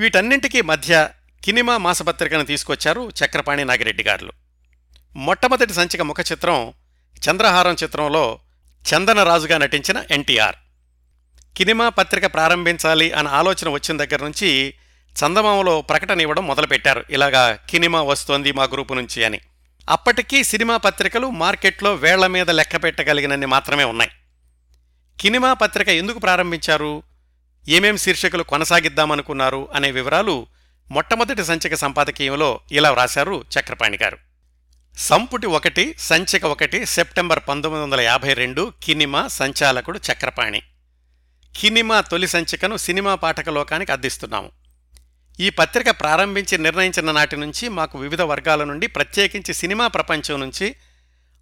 వీటన్నింటికీ మధ్య కినిమా మాసపత్రికను తీసుకొచ్చారు చక్రపాణి నాగిరెడ్డి గారు. మొట్టమొదటి సంచిక ముఖ చిత్రం చంద్రహారం చిత్రంలో చందనరాజుగా నటించిన ఎన్టీఆర్. కినిమా పత్రిక ప్రారంభించాలి అన్న ఆలోచన వచ్చిన దగ్గర నుంచి చందమామలో ప్రకటన ఇవ్వడం మొదలుపెట్టారు. ఇలాగా కినిమా వస్తోంది మా గ్రూపు నుంచి అని. అప్పటికీ సినిమా పత్రికలు మార్కెట్లో వేళ్ళ మీద లెక్క పెట్టగలిగినన్ని మాత్రమే ఉన్నాయి. కినిమా పత్రిక ఎందుకు ప్రారంభించారు? ఏమేం శీర్షికలు కొనసాగిద్దామనుకున్నారు అనే వివరాలు మొట్టమొదటి సంచిక సంపాదకీయంలో ఇలా వ్రాశారు చక్రపాణి గారు. సంపుటి ఒకటి సంచిక ఒకటి సెప్టెంబర్ పంతొమ్మిది వందల యాభై రెండు కినిమా సంచాలకుడు చక్రపాణి. కినిమా తొలి సంచికను సినిమా పాఠక లోకానికి అందిస్తున్నాము. ఈ పత్రిక ప్రారంభించి నిర్ణయించిన నాటి నుంచి మాకు వివిధ వర్గాల నుండి ప్రత్యేకించి సినిమా ప్రపంచం నుంచి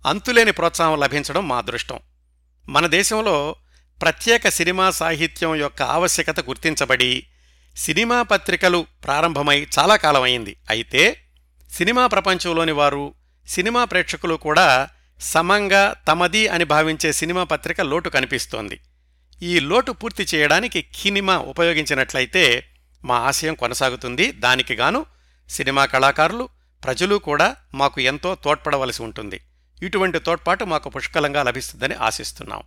అంతులేని ప్రోత్సాహం లభించడం మా అదృష్టం. మన దేశంలో ప్రత్యేక సినిమా సాహిత్యం యొక్క ఆవశ్యకత గుర్తించబడి సినిమా పత్రికలు ప్రారంభమై చాలా కాలం అయింది అయితే సినిమా ప్రపంచంలోని వారు సినిమా ప్రేక్షకులు కూడా సమంగా తమది అని భావించే సినిమా పత్రిక లోటు కనిపిస్తోంది. ఈ లోటు పూర్తి చేయడానికి కినిమా ఉపయోగించినట్లయితే మా ఆశయం కొనసాగుతుంది. దానికి గాను సినిమా కళాకారులు ప్రజలు కూడా మాకు ఎంతో తోడ్పడవలసి ఉంటుంది. ఇటువంటి తోడ్పాటు మాకు పుష్కలంగా లభిస్తుందని ఆశిస్తున్నాం.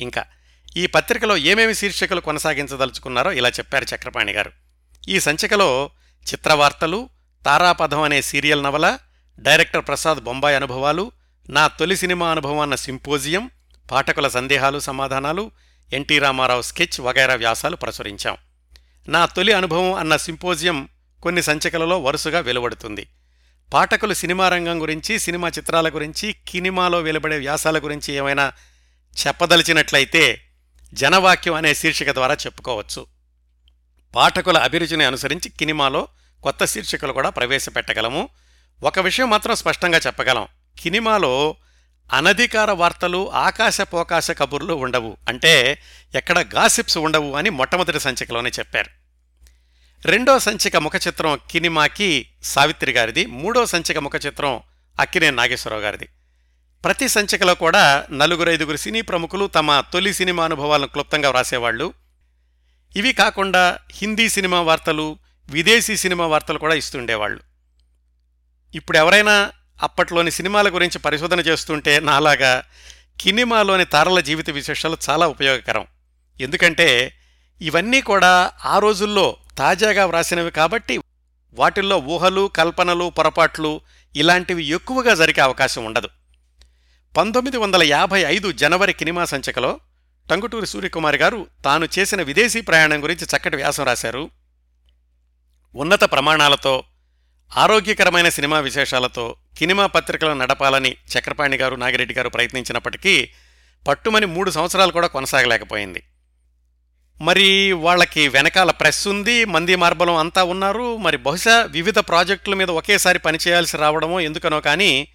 ఇంకా ఈ పత్రికలో ఏమేమి శీర్షికలు కొనసాగించదలుచుకున్నారో ఇలా చెప్పారు చక్రపాణి గారు. ఈ సంచికలో చిత్రవార్తలు తారాపథం అనే సీరియల్ నవల డైరెక్టర్ ప్రసాద్ బొంబాయి అనుభవాలు నా తొలి సినిమా అనుభవాన్న సింపోజియం పాఠకుల సందేహాలు సమాధానాలు ఎన్టీ రామారావు స్కెచ్ వగైరా వ్యాసాలు ప్రచురించాం. నా తొలి అనుభవం అన్న సింపోజియం కొన్ని సంచికలలో వరుసగా వెలువడుతుంది. పాఠకులు సినిమా రంగం గురించి సినిమా చిత్రాల గురించి కినిమాలో వెలువడే వ్యాసాల గురించి ఏమైనా చెప్పదలిచినట్లయితే జనవాక్యం అనే శీర్షిక ద్వారా చెప్పుకోవచ్చు. పాఠకుల అభిరుచిని అనుసరించి కినిమాలో కొత్త శీర్షికలు కూడా ప్రవేశపెట్టగలము. ఒక విషయం మాత్రం స్పష్టంగా చెప్పగలం. కినిమాలో అనధికార వార్తలు ఆకాశపోకాశ కబుర్లు ఉండవు. అంటే ఎక్కడ గాసిప్స్ ఉండవు అని మొట్టమొదటి సంచికలోనే చెప్పారు. రెండో సంచిక ముఖ చిత్రం కినిమాకి సావిత్రి గారిది. మూడో సంచిక ముఖ చిత్రం అక్కినే నాగేశ్వరరావు గారిది. ప్రతి సంచికలో కూడా నలుగురు ఐదుగురు సినీ ప్రముఖులు తమ తొలి సినిమా అనుభవాలను క్లుప్తంగా వ్రాసేవాళ్ళు. ఇవి కాకుండా హిందీ సినిమా వార్తలు విదేశీ సినిమా వార్తలు కూడా ఇస్తుండేవాళ్ళు. ఇప్పుడు ఎవరైనా అప్పట్లోని సినిమాల గురించి పరిశోధన చేస్తుంటే నాలాగా కినిమాలోని తారల జీవిత విశేషాలు చాలా ఉపయోగకరం. ఎందుకంటే ఇవన్నీ కూడా ఆ రోజుల్లో తాజాగా వ్రాసినవి కాబట్టి వాటిల్లో ఊహలు కల్పనలు పొరపాట్లు ఇలాంటివి ఎక్కువగా జరిగే అవకాశం ఉండదు. పంతొమ్మిది వందల యాభై ఐదు జనవరి కినిమా సంచికలో టంగుటూరి సూర్యకుమార్ గారు తాను చేసిన విదేశీ ప్రయాణం గురించి చక్కటి వ్యాసం రాశారు. ఉన్నత ప్రమాణాలతో ఆరోగ్యకరమైన సినిమా విశేషాలతో కినిమా పత్రికలను నడపాలని చక్రపాణి గారు నాగిరెడ్డి గారు ప్రయత్నించినప్పటికీ పట్టుమని మూడు సంవత్సరాలు కూడా కొనసాగలేకపోయింది. మరి వాళ్ళకి వెనకాల ప్రెస్ ఉంది మంది మార్బలం అంతా ఉన్నారు మరి బహుశా వివిధ ప్రాజెక్టుల మీద ఒకేసారి పనిచేయాల్సి రావడమో ఎందుకనో కానీ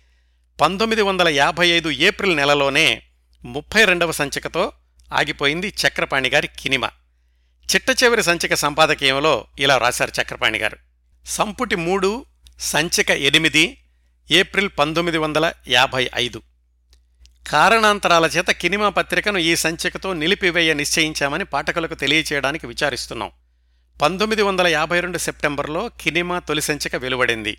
పంతొమ్మిది వందల యాభై ఐదు ఏప్రిల్ నెలలోనే ముప్పై రెండవ సంచికతో ఆగిపోయింది చక్రపాణి గారి కినిమ. చిట్ట చివరి సంచిక సంపాదకీయంలో ఇలా రాశారు చక్రపాణి గారు. సంపుటి మూడు సంచిక ఎనిమిది ఏప్రిల్ పంతొమ్మిది వందల యాభై ఐదు. కారణాంతరాల చేత కినిమా పత్రికను ఈ సంచికతో నిలిపివేయ నిశ్చయించామని పాఠకులకు తెలియచేయడానికి విచారిస్తున్నాం. పంతొమ్మిది వందల యాభై రెండు సెప్టెంబర్లో కినిమా తొలి సంచిక వెలువడింది.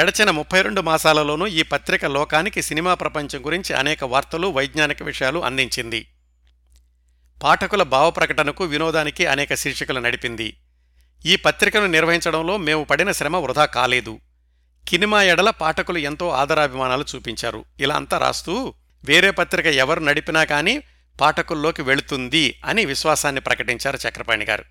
గడచిన ముప్పై రెండు మాసాలలోనూ ఈ పత్రిక లోకానికి సినిమా ప్రపంచం గురించి అనేక వార్తలు వైజ్ఞానిక విషయాలు అందించింది. పాఠకుల భావప్రకటనకు వినోదానికి అనేక శీర్షికలు నడిపింది. ఈ పత్రికను నిర్వహించడంలో మేము పడిన శ్రమ వృధా కాలేదు. కినిమా ఎడల పాఠకులు ఎంతో ఆదరాభిమానాలు చూపించారు. ఇలా అంతా రాస్తూ వేరే పత్రిక ఎవరు నడిపినా కానీ పాఠకుల్లోకి వెళుతుంది అని విశ్వాసాన్ని ప్రకటించారు చక్రపాణి గారు.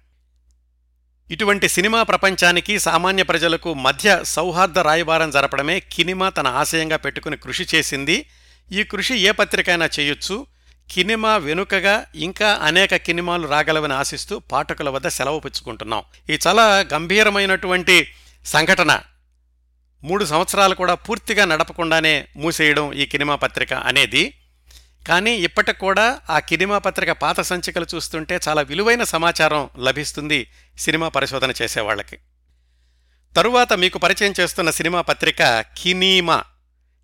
ఇటువంటి సినిమా ప్రపంచానికి సామాన్య ప్రజలకు మధ్య సౌహార్ద రాయబారం జరపడమే కినిమా తన ఆశయంగా పెట్టుకుని కృషి చేసింది. ఈ కృషి ఏ పత్రికైనా చేయొచ్చు. కినిమా వెనుకగా ఇంకా అనేక కినిమాలు రాగలవని ఆశిస్తూ పాఠకుల వద్ద సెలవు పుచ్చుకుంటున్నాం. ఇది చాలా గంభీరమైనటువంటి సంఘటన మూడు సంవత్సరాలు కూడా పూర్తిగా నడపకుండానే మూసేయడం ఈ కినిమా పత్రిక అనేది. కానీ ఇప్పటికి కూడా ఆ కినిమా పత్రిక పాత సంచికలు చూస్తుంటే చాలా విలువైన సమాచారం లభిస్తుంది సినిమా పరిశోధన చేసేవాళ్ళకి తరువాత మీకు పరిచయం చేస్తున్న సినిమా పత్రిక కినీమా.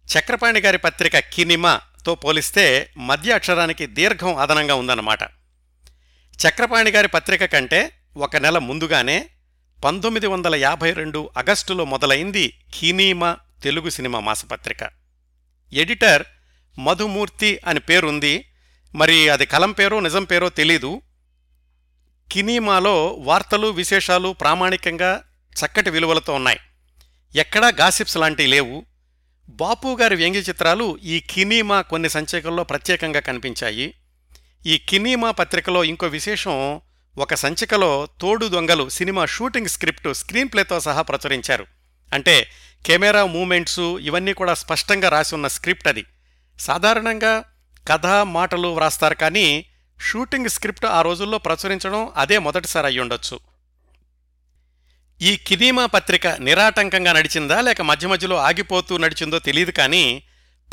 చక్రపాణి గారి పత్రిక కినిమా. తో పోలిస్తే మధ్య అక్షరానికి దీర్ఘం అదనంగా ఉందన్నమాట. చక్రపాణి గారి పత్రిక కంటే ఒక నెల ముందుగానే పంతొమ్మిది వందల యాభై రెండు ఆగస్టులో మొదలైంది కీనీమ తెలుగు సినిమా మాసపత్రిక. ఎడిటర్ మధుమూర్తి అని పేరుంది. మరి అది కలం పేరో నిజం పేరో తెలీదు. కినీమాలో వార్తలు విశేషాలు ప్రామాణికంగా చక్కటి విలువలతో ఉన్నాయి. ఎక్కడా గాసిప్స్ లాంటివి లేవు. బాపు గారి వ్యంగ్య చిత్రాలు ఈ కినీమా కొన్ని సంచికల్లో ప్రత్యేకంగా కనిపించాయి. ఈ కినీమా పత్రికలో ఇంకో విశేషం ఒక సంచికలో Thodu Dongalu cinema shooting script screen ప్లేతో సహా ప్రచురించారు. అంటే కెమెరా మూమెంట్సు ఇవన్నీ కూడా స్పష్టంగా రాసి ఉన్న స్క్రిప్ట్ అది. సాధారణంగా కథ మాటలు వ్రాస్తారు కానీ షూటింగ్ స్క్రిప్ట్ ఆ రోజుల్లో ప్రచురించడం అదే మొదటిసారి అయ్యుండొచ్చు. ఈ కినీమా పత్రిక నిరాటంకంగా నడిచిందా లేక మధ్య మధ్యలో ఆగిపోతూ నడిచిందో తెలియదు కానీ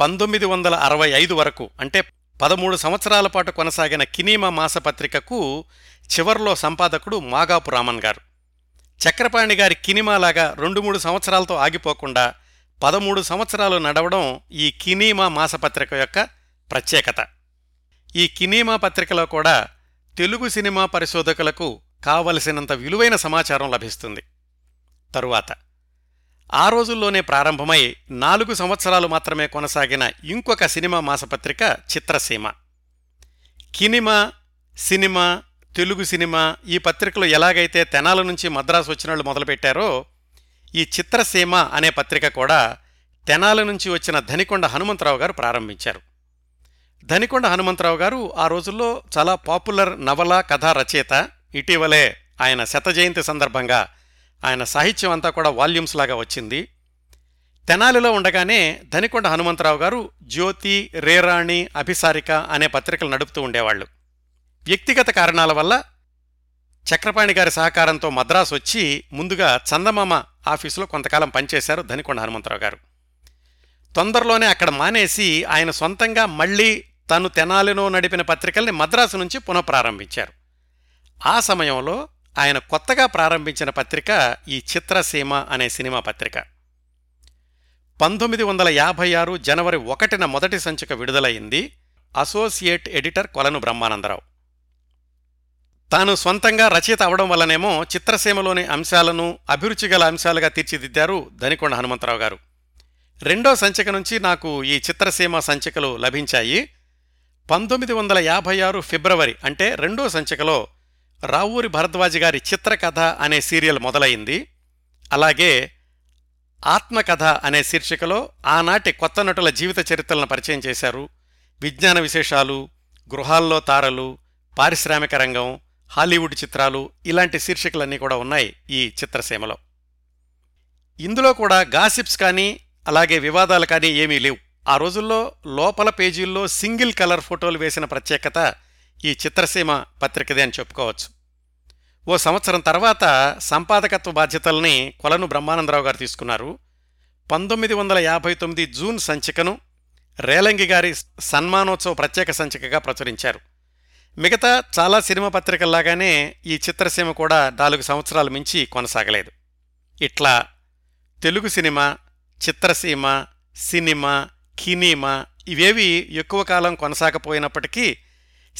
పంతొమ్మిది వందల అరవై ఐదు వరకు అంటే పదమూడు సంవత్సరాల పాటు కొనసాగిన కినీమా మాసపత్రికకు చివర్లో సంపాదకుడు మాగాపు రామన్ గారు. చక్రపాణి గారి కినిమాలాగా రెండు మూడు సంవత్సరాలతో ఆగిపోకుండా పదమూడు సంవత్సరాలు నడవడం ఈ కినీమా మాసపత్రిక యొక్క ప్రత్యేకత. ఈ కినీమా పత్రికలో కూడా తెలుగు సినిమా పరిశోధకులకు కావలసినంత విలువైన సమాచారం లభిస్తుంది. తరువాత. ఆ రోజుల్లోనే ప్రారంభమై నాలుగు సంవత్సరాలు మాత్రమే కొనసాగిన ఇంకొక సినిమా మాసపత్రిక చిత్రసీమ. కినిమా సినిమా తెలుగు సినిమా ఈ పత్రికలు ఎలాగైతే తెనాల నుంచి మద్రాసు వచ్చిన వాళ్ళు మొదలుపెట్టారో ఈ చిత్రసీమ అనే పత్రిక కూడా తెనాల నుంచి వచ్చిన ధనికొండ హనుమంతరావు గారు ప్రారంభించారు. ధనికొండ హనుమంతరావు గారు ఆ రోజుల్లో చాలా పాపులర్ నవల కథా రచయిత. ఇటీవలే ఆయన శత జయంతి సందర్భంగా ఆయన సాహిత్యం అంతా కూడా వాల్యూమ్స్ లాగా వచ్చింది. తెనాలిలో ఉండగానే ధనికొండ హనుమంతరావు గారు జ్యోతి రేరాణి అభిసారిక అనే పత్రికలు నడుపుతూ ఉండేవాళ్ళు. వ్యక్తిగత కారణాల వల్ల చక్రపాణి గారి సహకారంతో మద్రాసు వచ్చి ముందుగా చందమామ ఆఫీసులో కొంతకాలం పనిచేశారు ధనికొండ హనుమంతరావు గారు. తొందరలోనే అక్కడ మానేసి ఆయన సొంతంగా మళ్ళీ తను తెనాలిలో నడిపిన పత్రికల్ని మద్రాసు నుంచి పునఃప్రారంభించారు. ఆ సమయంలో ఆయన కొత్తగా ప్రారంభించిన పత్రిక ఈ చిత్రసీమ అనే సినిమా పత్రిక. పంతొమ్మిది వందల యాభై ఆరు జనవరి ఒకటిన మొదటి సంచిక విడుదలైంది అసోసియేట్ ఎడిటర్ కొలను బ్రహ్మానందరావు. తాను సొంతంగా రచయిత అవడం వల్లనేమో చిత్రసీమలోని అంశాలను అభిరుచి గల అంశాలుగా తీర్చిదిద్దారు ధనికొండ హనుమంతరావు గారు. రెండో సంచిక నుంచి నాకు ఈ చిత్రసీమ సంచికలు లభించాయి. పంతొమ్మిది వందల యాభై ఆరు ఫిబ్రవరి అంటే రెండో సంచికలో రావూరి భరద్వాజ్ గారి చిత్రకథ అనే సీరియల్ మొదలైంది. అలాగే ఆత్మకథ అనే శీర్షికలో ఆనాటి కొత్త నటుల జీవిత చరిత్రలను పరిచయం చేశారు. విజ్ఞాన విశేషాలు గృహాల్లో తారలు పారిశ్రామిక రంగం హాలీవుడ్ చిత్రాలు ఇలాంటి శీర్షికలన్నీ కూడా ఉన్నాయి ఈ చిత్రసీమలో. ఇందులో కూడా గాసిప్స్ కానీ అలాగే వివాదాలు కానీ ఏమీ లేవు. ఆ రోజుల్లో లోపల పేజీల్లో సింగిల్ కలర్ ఫోటోలు వేసిన ప్రత్యేకత ఈ చిత్రసీమ పత్రికదే అని చెప్పుకోవచ్చు. ఓ సంవత్సరం తర్వాత సంపాదకత్వ బాధ్యతల్ని కొలను బ్రహ్మానందరావు గారు తీసుకున్నారు. పంతొమ్మిది వందల యాభై తొమ్మిది జూన్ సంచికను రేలంగి గారి సన్మానోత్సవ ప్రత్యేక సంచికగా ప్రచురించారు. మిగతా చాలా సినిమా పత్రికల్లాగానే ఈ చిత్రసీమ కూడా నాలుగు సంవత్సరాలు మించి కొనసాగలేదు. ఇట్లా తెలుగు సినిమా చిత్రసీమ సినిమా కినీమా ఇవేవి ఎక్కువ కాలం కొనసాగపోయినప్పటికీ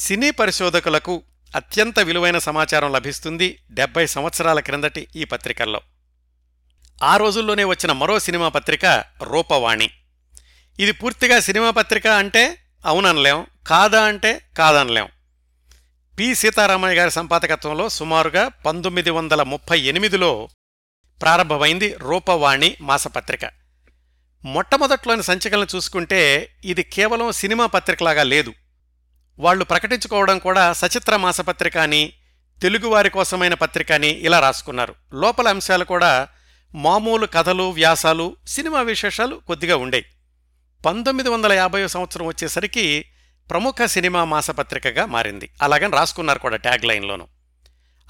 సినీ పరిశోధకులకు అత్యంత విలువైన సమాచారం లభిస్తుంది డెబ్బై సంవత్సరాల క్రిందటి ఈ పత్రికల్లో. ఆ రోజుల్లోనే వచ్చిన మరో సినిమా పత్రిక రూపవాణి. ఇది పూర్తిగా సినిమా పత్రిక అంటే అవుననలేం కాదా అంటే కాదనలేం. పి. సీతారామయ్య గారి సంపాదకత్వంలో సుమారుగా పంతొమ్మిది వందల ముప్పై ఎనిమిదిలో ప్రారంభమైంది రూపవాణి మాసపత్రిక. మొట్టమొదట్లోని సంచికలను చూసుకుంటే ఇది కేవలం సినిమా పత్రికలాగా లేదు. వాళ్ళు ప్రకటించుకోవడం కూడా సచిత్ర మాసపత్రిక అని తెలుగువారి కోసమైన పత్రిక అని ఇలా రాసుకున్నారు. లోపల అంశాలు కూడా మామూలు కథలు వ్యాసాలు సినిమా విశేషాలు కొద్దిగా ఉండేవి పంతొమ్మిది వందల యాభై సంవత్సరం వచ్చేసరికి ప్రముఖ సినిమా మాసపత్రికగా మారింది. అలాగని రాసుకున్నారు కూడా ట్యాగ్ లైన్లోను.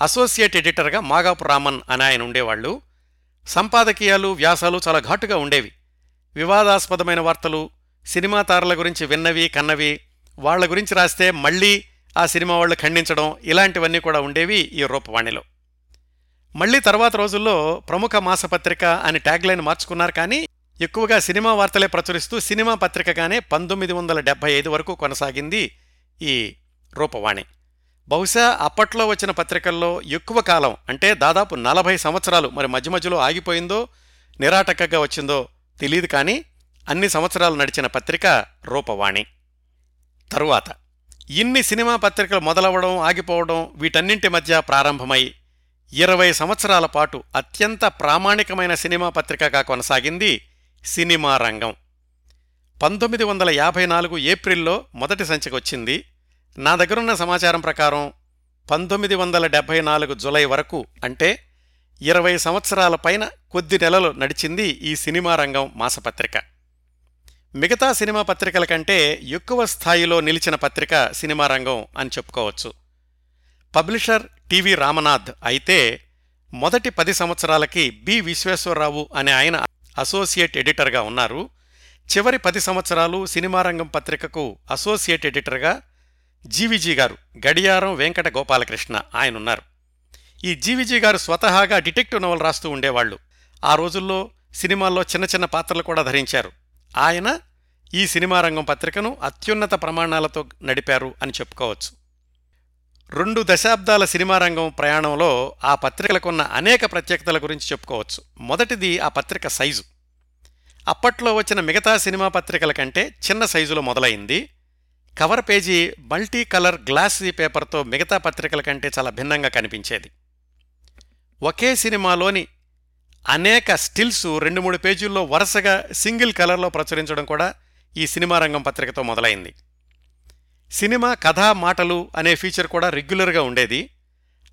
అసోసియేట్ ఎడిటర్గా మాగాపు రామన్ అని ఆయన ఉండేవాళ్ళు. సంపాదకీయాలు వ్యాసాలు చాలా ఘాటుగా ఉండేవి. వివాదాస్పదమైన వార్తలు సినిమా తారల గురించి విన్నవి కన్నవి వాళ్ళ గురించి రాస్తే మళ్ళీ ఆ సినిమా వాళ్ళు ఖండించడం ఇలాంటివన్నీ కూడా ఉండేవి ఈ రూపవాణిలో. మళ్ళీ తర్వాత రోజుల్లో ప్రముఖ మాసపత్రిక అని ట్యాగ్లైన్ మార్చుకున్నారు కానీ ఎక్కువగా సినిమా వార్తలే ప్రచురిస్తూ సినిమా పత్రికగానే పంతొమ్మిది వందల డెబ్బై ఐదు వరకు కొనసాగింది ఈ రూపవాణి. బహుశా అప్పట్లో వచ్చిన పత్రికల్లో ఎక్కువ కాలం అంటే దాదాపు నలభై సంవత్సరాలు మరి మధ్య మధ్యలో ఆగిపోయిందో నిరాటకగా వచ్చిందో తెలియదు కానీ అన్ని సంవత్సరాలు నడిచిన పత్రిక రూపవాణి. తరువాత ఇన్ని సినిమా పత్రికలు మొదలవడం ఆగిపోవడం వీటన్నింటి మధ్య ప్రారంభమై ఇరవై సంవత్సరాల పాటు అత్యంత ప్రామాణికమైన సినిమా పత్రికగా కొనసాగింది సినిమా రంగం. పంతొమ్మిది వందల యాభై నాలుగు ఏప్రిల్లో మొదటి సంచికొచ్చింది. నా దగ్గరున్న సమాచారం ప్రకారం పంతొమ్మిది వందల డెబ్బై నాలుగు జులై వరకు అంటే ఇరవై సంవత్సరాల పైన కొద్ది నెలలు నడిచింది ఈ సినిమా రంగం మాసపత్రిక. మిగతా సినిమా పత్రికల కంటే ఎక్కువ స్థాయిలో నిలిచిన పత్రిక సినిమా రంగం అని చెప్పుకోవచ్చు. పబ్లిషర్ టివి రామనాథ్ అయితే మొదటి పది సంవత్సరాలకి బి విశ్వేశ్వరరావు అనే ఆయన అసోసియేట్ ఎడిటర్గా ఉన్నారు. చివరి పది సంవత్సరాలు సినిమా రంగం పత్రికకు అసోసియేట్ ఎడిటర్గా జీవిజీ గారు గడియారం వెంకట గోపాలకృష్ణ ఆయనున్నారు. ఈ జీవిజీ గారు స్వతహాగా డిటెక్టివ్ నవల్ రాస్తూ ఉండేవాళ్ళు ఆ రోజుల్లో సినిమాల్లో చిన్న చిన్న పాత్రలు కూడా ధరించారు. ఆయన ఈ సినిమా రంగం పత్రికను అత్యున్నత ప్రమాణాలతో నడిపారు అని చెప్పుకోవచ్చు. రెండు దశాబ్దాల సినిమా రంగం ప్రయాణంలో ఆ పత్రికలకున్న అనేక ప్రత్యేకతల గురించి చెప్పుకోవచ్చు. మొదటిది ఆ పత్రిక సైజు. అప్పట్లో వచ్చిన మిగతా సినిమా పత్రికల కంటే చిన్న సైజులో మొదలైంది. Cover page multi colour glossy పేపర్తో మిగతా పత్రికల కంటే చాలా భిన్నంగా కనిపించేది. ఒకే సినిమాలోని అనేక స్టిల్స్ రెండు మూడు పేజీల్లో వరుసగా సింగిల్ కలర్లో ప్రచురించడం కూడా ఈ సినిమా రంగం పత్రికతో మొదలైంది. సినిమా కథా మాటలు అనే ఫీచర్ కూడా రెగ్యులర్గా ఉండేది.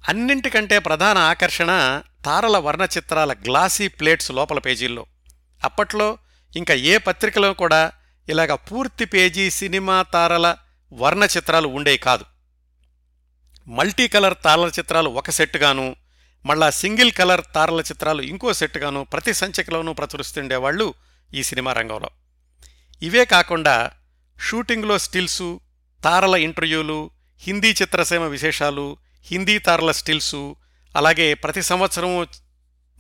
అన్నింటికంటే ప్రధాన ఆకర్షణ తారల వర్ణచిత్రాల గ్లాసీ ప్లేట్స్ లోపల పేజీల్లో. అప్పట్లో ఇంకా ఏ పత్రికలో కూడా ఇలాగ పూర్తి పేజీ సినిమా తారల వర్ణ చిత్రాలు ఉండేవి కాదు. మల్టీ కలర్ తారల చిత్రాలు ఒక సెట్గాను మళ్ళా సింగిల్ కలర్ తారల చిత్రాలు ఇంకో సెట్గాను ప్రతి సంచికలోనూ ప్రచురిస్తుండేవాళ్ళు ఈ సినిమా రంగంలో. ఇవే కాకుండా షూటింగ్లో స్టిల్సు తారల ఇంటర్వ్యూలు హిందీ చిత్రసీమ విశేషాలు హిందీ తారల స్టిల్సు అలాగే ప్రతి సంవత్సరం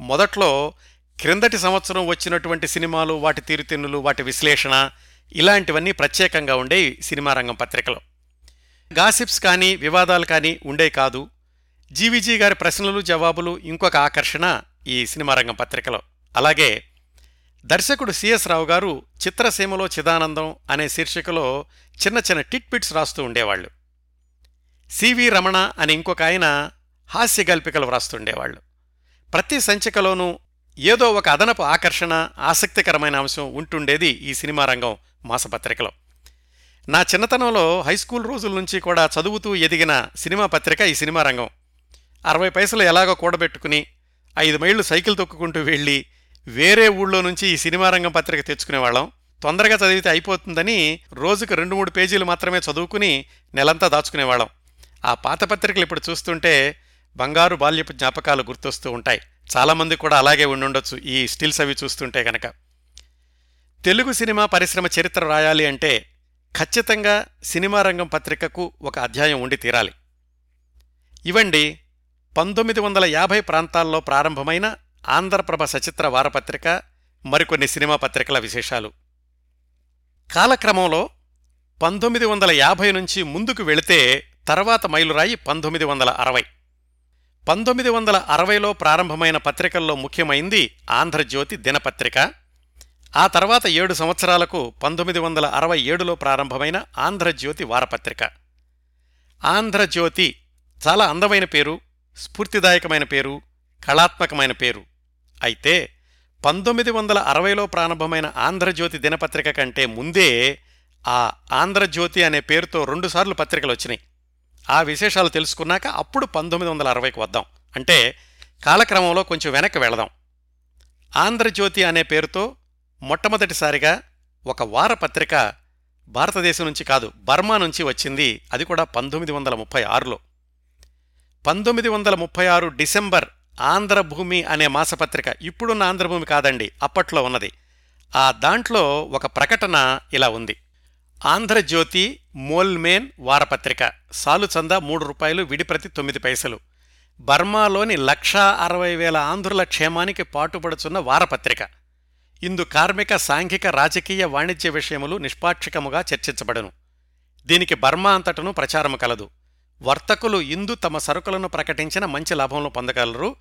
మొదట్లో క్రిందటి సంవత్సరం వచ్చినటువంటి సినిమాలు వాటి తీరుతెన్నులు వాటి విశ్లేషణ ఇలాంటివన్నీ ప్రత్యేకంగా ఉండే సినిమా రంగం పత్రికలో. గాసిప్స్ కానీ వివాదాలు కానీ ఉండే కాదు. జీవిజీ గారి ప్రశ్నలు జవాబులు ఇంకొక ఆకర్షణ ఈ సినిమా రంగం పత్రికలో. అలాగే దర్శకుడు సిఎస్ రావు గారు చిత్రసీమలో చిదానందం అనే శీర్షికలో చిన్న చిన్న టిట్ పిట్స్ రాస్తూ ఉండేవాళ్ళు. సివి రమణ అని ఇంకొక ఆయన హాస్యగల్పికలు వ్రాస్తుండేవాళ్ళు ప్రతి సంచికలోనూ ఏదో ఒక అదనపు ఆకర్షణ ఆసక్తికరమైన అంశం ఉంటుండేది ఈ సినిమా రంగం మాసపత్రికలో. నా చిన్నతనంలో హైస్కూల్ రోజుల నుంచి కూడా చదువుతూ ఎదిగిన సినిమా పత్రిక ఈ సినిమా రంగం. అరవై పైసలు ఎలాగో కూడబెట్టుకుని ఐదు మైళ్ళు సైకిల్ తొక్కుకుంటూ వెళ్ళి వేరే ఊళ్ళో నుంచి ఈ సినిమా రంగం పత్రిక తెచ్చుకునేవాళ్ళం. తొందరగా చదివితే అయిపోతుందని రోజుకు రెండు మూడు పేజీలు మాత్రమే చదువుకుని నెలంతా దాచుకునేవాళ్ళం. ఆ పాత పత్రికలు ఇప్పుడు చూస్తుంటే బంగారు బాల్యపు జ్ఞాపకాలు గుర్తొస్తూ ఉంటాయి. చాలామంది కూడా అలాగే ఉండుండొచ్చు ఈ స్టిల్స్ అవి చూస్తుంటే గనక. తెలుగు సినిమా పరిశ్రమ చరిత్ర రాయాలి అంటే ఖచ్చితంగా సినిమా రంగం పత్రికకు ఒక అధ్యాయం ఉండి తీరాలి. ఇవండి పంతొమ్మిది వందల యాభై ప్రాంతాల్లో ప్రారంభమైన ఆంధ్రప్రభ సచిత్ర వారపత్రిక మరికొన్ని సినిమా పత్రికల విశేషాలు. కాలక్రమంలో పంతొమ్మిది వందల యాభై నుంచి ముందుకు వెళితే తర్వాత మైలురాయి పంతొమ్మిది వందల అరవై. పంతొమ్మిది వందల అరవైలో ప్రారంభమైన పత్రికల్లో ముఖ్యమైంది ఆంధ్రజ్యోతి దినపత్రిక. ఆ తర్వాత ఏడు సంవత్సరాలకు పంతొమ్మిది వందల అరవై ఏడులో ప్రారంభమైన ఆంధ్రజ్యోతి వారపత్రిక. ఆంధ్రజ్యోతి చాలా అందమైన పేరు స్ఫూర్తిదాయకమైన పేరు కళాత్మకమైన పేరు. అయితే పంతొమ్మిది వందల అరవైలో ప్రారంభమైన ఆంధ్రజ్యోతి దినపత్రిక కంటే ముందే ఆ ఆంధ్రజ్యోతి అనే పేరుతో రెండుసార్లు పత్రికలు వచ్చినాయి. ఆ విశేషాలు తెలుసుకున్నాక అప్పుడు పంతొమ్మిది వందల అరవైకి వద్దాం. అంటే కాలక్రమంలో కొంచెం వెనక్కి వెళదాం. ఆంధ్రజ్యోతి అనే పేరుతో మొట్టమొదటిసారిగా ఒక వారపత్రిక భారతదేశం నుంచి కాదు బర్మా నుంచి వచ్చింది. అది కూడా పంతొమ్మిది వందల ముప్పై ఆరులో. పంతొమ్మిది వందల ముప్పై ఆరు డిసెంబర్ ఆంధ్రభూమి అనే మాసపత్రిక ఇప్పుడున్న ఆంధ్రభూమి కాదండి అప్పట్లో ఉన్నది. ఆ దాంట్లో ఒక ప్రకటన ఇలా ఉంది. ఆంధ్రజ్యోతి మోల్మేన్ వారపత్రిక సాలుచంద మూడు రూపాయలు విడిప్రతి తొమ్మిది పైసలు. బర్మాలోని లక్షా అరవై వేల ఆంధ్రుల క్షేమానికి పాటుపడుచున్న వారపత్రిక. ఇందు కార్మిక సాంఘిక రాజకీయ వాణిజ్య విషయములు నిష్పాక్షికముగా చర్చించబడును. దీనికి బర్మా అంతటను ప్రచారము కలదు. వర్తకులు ఇందు తమ సరుకులను ప్రకటించిన మంచి లాభంలో పొందగలరు.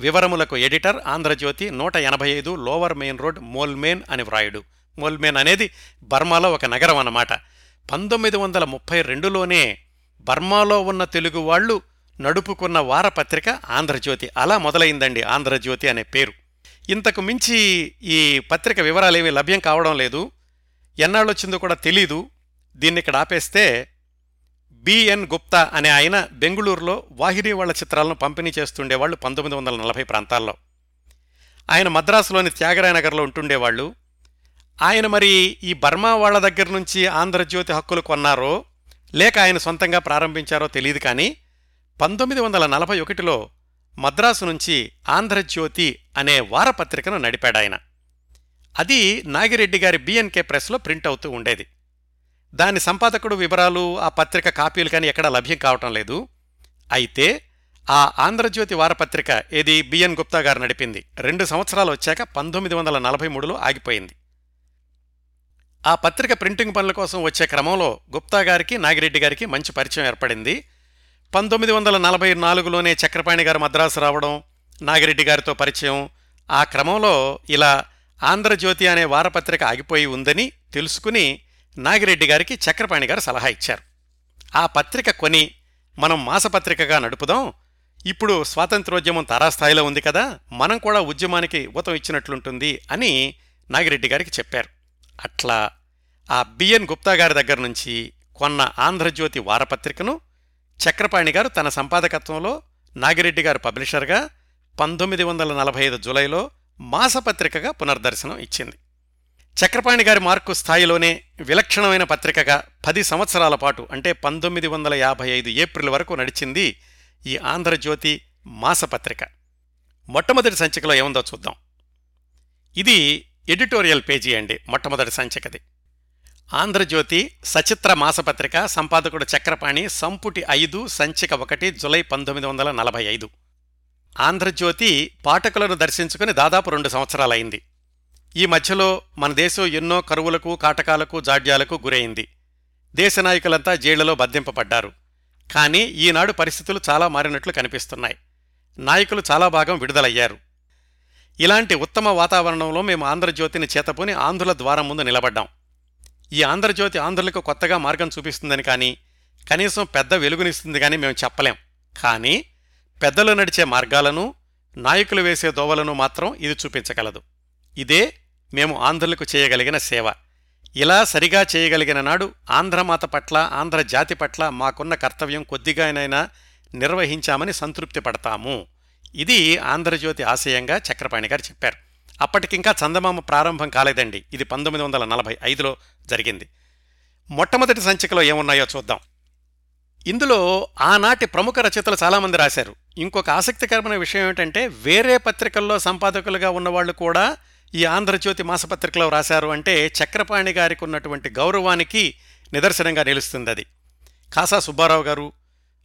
వివరములకు ఎడిటర్ ఆంధ్రజ్యోతి నూట ఎనభై ఐదు లోవర్ మెయిన్ రోడ్ మోల్మేన్ అని వ్రాయుడు. మోల్మేన్ అనేది బర్మాలో ఒక నగరం అన్నమాట. పంతొమ్మిది వందల ముప్పై రెండులోనే బర్మాలో ఉన్న తెలుగు వాళ్ళు నడుపుకున్న వారపత్రిక ఆంధ్రజ్యోతి. అలా మొదలైందండి ఆంధ్రజ్యోతి అనే పేరు. ఇంతకు మించి ఈ పత్రిక వివరాలేమీ లభ్యం కావడం లేదు. ఎన్నాళ్ళొచ్చిందో కూడా తెలీదు. దీన్ని ఇక్కడ ఆపేస్తే బిఎన్ గుప్తా అనే ఆయన బెంగుళూరులో వాహిరి వాళ్ళ చిత్రాలను పంపిణీ చేస్తుండేవాళ్ళు పంతొమ్మిది వందల నలభై ప్రాంతాల్లో. ఆయన మద్రాసులోని త్యాగరాయనగర్లో ఉంటుండేవాళ్ళు. ఆయన మరి ఈ బర్మా వాళ్ళ దగ్గర నుంచి ఆంధ్రజ్యోతి హక్కులు కొన్నారో లేక ఆయన సొంతంగా ప్రారంభించారో తెలియదు కానీ పంతొమ్మిది వందల నలభై ఒకటిలో మద్రాసు నుంచి ఆంధ్రజ్యోతి అనే వారపత్రికను నడిపాడాయన. అది నాగిరెడ్డి గారి బిఎన్కే ప్రెస్లో ప్రింట్ అవుతూ ఉండేది. దాని సంపాదకుడు వివరాలు ఆ పత్రిక కాపీలు కానీ ఎక్కడా లభ్యం కావటం లేదు. అయితే ఆ ఆంధ్రజ్యోతి వారపత్రిక ఏది బిఎన్ గుప్తా గారు నడిపింది. రెండు సంవత్సరాలు వచ్చాక పంతొమ్మిది వందల నలభై మూడులో ఆగిపోయింది. ఆ పత్రిక ప్రింటింగ్ పనుల కోసం వచ్చే క్రమంలో గుప్తా గారికి నాగిరెడ్డి గారికి మంచి పరిచయం ఏర్పడింది. పంతొమ్మిది వందల నలభై నాలుగులోనే చక్రపాణి గారు మద్రాసు రావడం నాగిరెడ్డి గారితో పరిచయం. ఆ క్రమంలో ఇలా ఆంధ్రజ్యోతి అనే వారపత్రిక ఆగిపోయి ఉందని తెలుసుకుని నాగిరెడ్డి గారికి చక్రపాణి గారు సలహా ఇచ్చారు. ఆ పత్రిక కొని మనం మాసపత్రికగా నడుపుదాం. ఇప్పుడు స్వాతంత్రోద్యమం తారాస్థాయిలో ఉంది కదా మనం కూడా ఉద్యమానికి ఊతం ఇచ్చినట్లుంటుంది అని నాగిరెడ్డి గారికి చెప్పారు. అట్లా ఆ బిఎన్ గుప్తా గారి దగ్గర నుంచి కొన్న ఆంధ్రజ్యోతి వారపత్రికను చక్రపాణి గారు తన సంపాదకత్వంలో నాగిరెడ్డి గారు పబ్లిషర్గా పంతొమ్మిది వందల నలభై ఐదు జులైలో మాసపత్రికగా పునర్దర్శనం ఇచ్చింది. చక్రపాణి గారి మార్కు స్థాయిలోనే విలక్షణమైన పత్రికగా పది సంవత్సరాల పాటు అంటే పంతొమ్మిది వందల యాభై ఐదు ఏప్రిల్ వరకు నడిచింది ఈ ఆంధ్రజ్యోతి మాసపత్రిక మొట్టమొదటి సంచికలో ఏముందో చూద్దాం. ఇది ఎడిటోరియల్ పేజీ అండి మొట్టమొదటి సంచికది. ఆంధ్రజ్యోతి సచిత్ర మాసపత్రిక సంపాదకుడు చక్రపాణి సంపుటి ఐదు సంచిక ఒకటి జులై పంతొమ్మిది వందల నలభై ఐదు. ఆంధ్రజ్యోతి పాఠకులను దర్శించుకుని దాదాపు రెండు సంవత్సరాలైంది. ఈ మధ్యలో మన దేశం ఎన్నో కరువులకు కాటకాలకు జాడ్యాలకు గురైంది. దేశ నాయకులంతా జైళ్ళలో బంధింపబడ్డారు. కానీ ఈనాడు పరిస్థితులు చాలా మారినట్లు కనిపిస్తున్నాయి. నాయకులు చాలా భాగం విడుదలయ్యారు. ఇలాంటి ఉత్తమ వాతావరణంలో మేము ఆంధ్రజ్యోతిని చేతపుని ఆంధ్రుల ద్వారం ముందు నిలబడ్డాం. ఈ ఆంధ్రజ్యోతి ఆంధ్రులకు కొత్తగా మార్గం చూపిస్తుందని కానీ కనీసం పెద్ద వెలుగునిస్తుంది కానీ మేము చెప్పలేం. కానీ పెద్దలు నడిచే మార్గాలను నాయకులు వేసే దోవలను మాత్రం ఇది చూపించగలదు. ఇదే మేము ఆంధ్రులకు చేయగలిగిన సేవ. ఇలా సరిగా చేయగలిగిన నాడు ఆంధ్రమాత పట్ల ఆంధ్ర జాతి పట్ల మాకున్న కర్తవ్యం కొద్దిగానైనా నిర్వహించామని సంతృప్తి పడతాము. ఇది ఆంధ్రజ్యోతి ఆశయంగా చక్రపాణి గారు చెప్పారు. అప్పటికింకా చందమామ ప్రారంభం కాలేదండి. ఇది పంతొమ్మిది వందల నలభై ఐదులో జరిగింది. మొట్టమొదటి సంచికలో ఏమున్నాయో చూద్దాం. ఇందులో ఆనాటి ప్రముఖ రచయితలు చాలామంది రాశారు. ఇంకొక ఆసక్తికరమైన విషయం ఏమిటంటే వేరే పత్రికల్లో సంపాదకులుగా ఉన్నవాళ్ళు కూడా ఈ ఆంధ్రజ్యోతి మాసపత్రికలో రాశారు అంటే చక్రపాణి గారికి ఉన్నటువంటి గౌరవానికి నిదర్శనంగా నిలుస్తుంది అది కాసా సుబ్బారావు గారు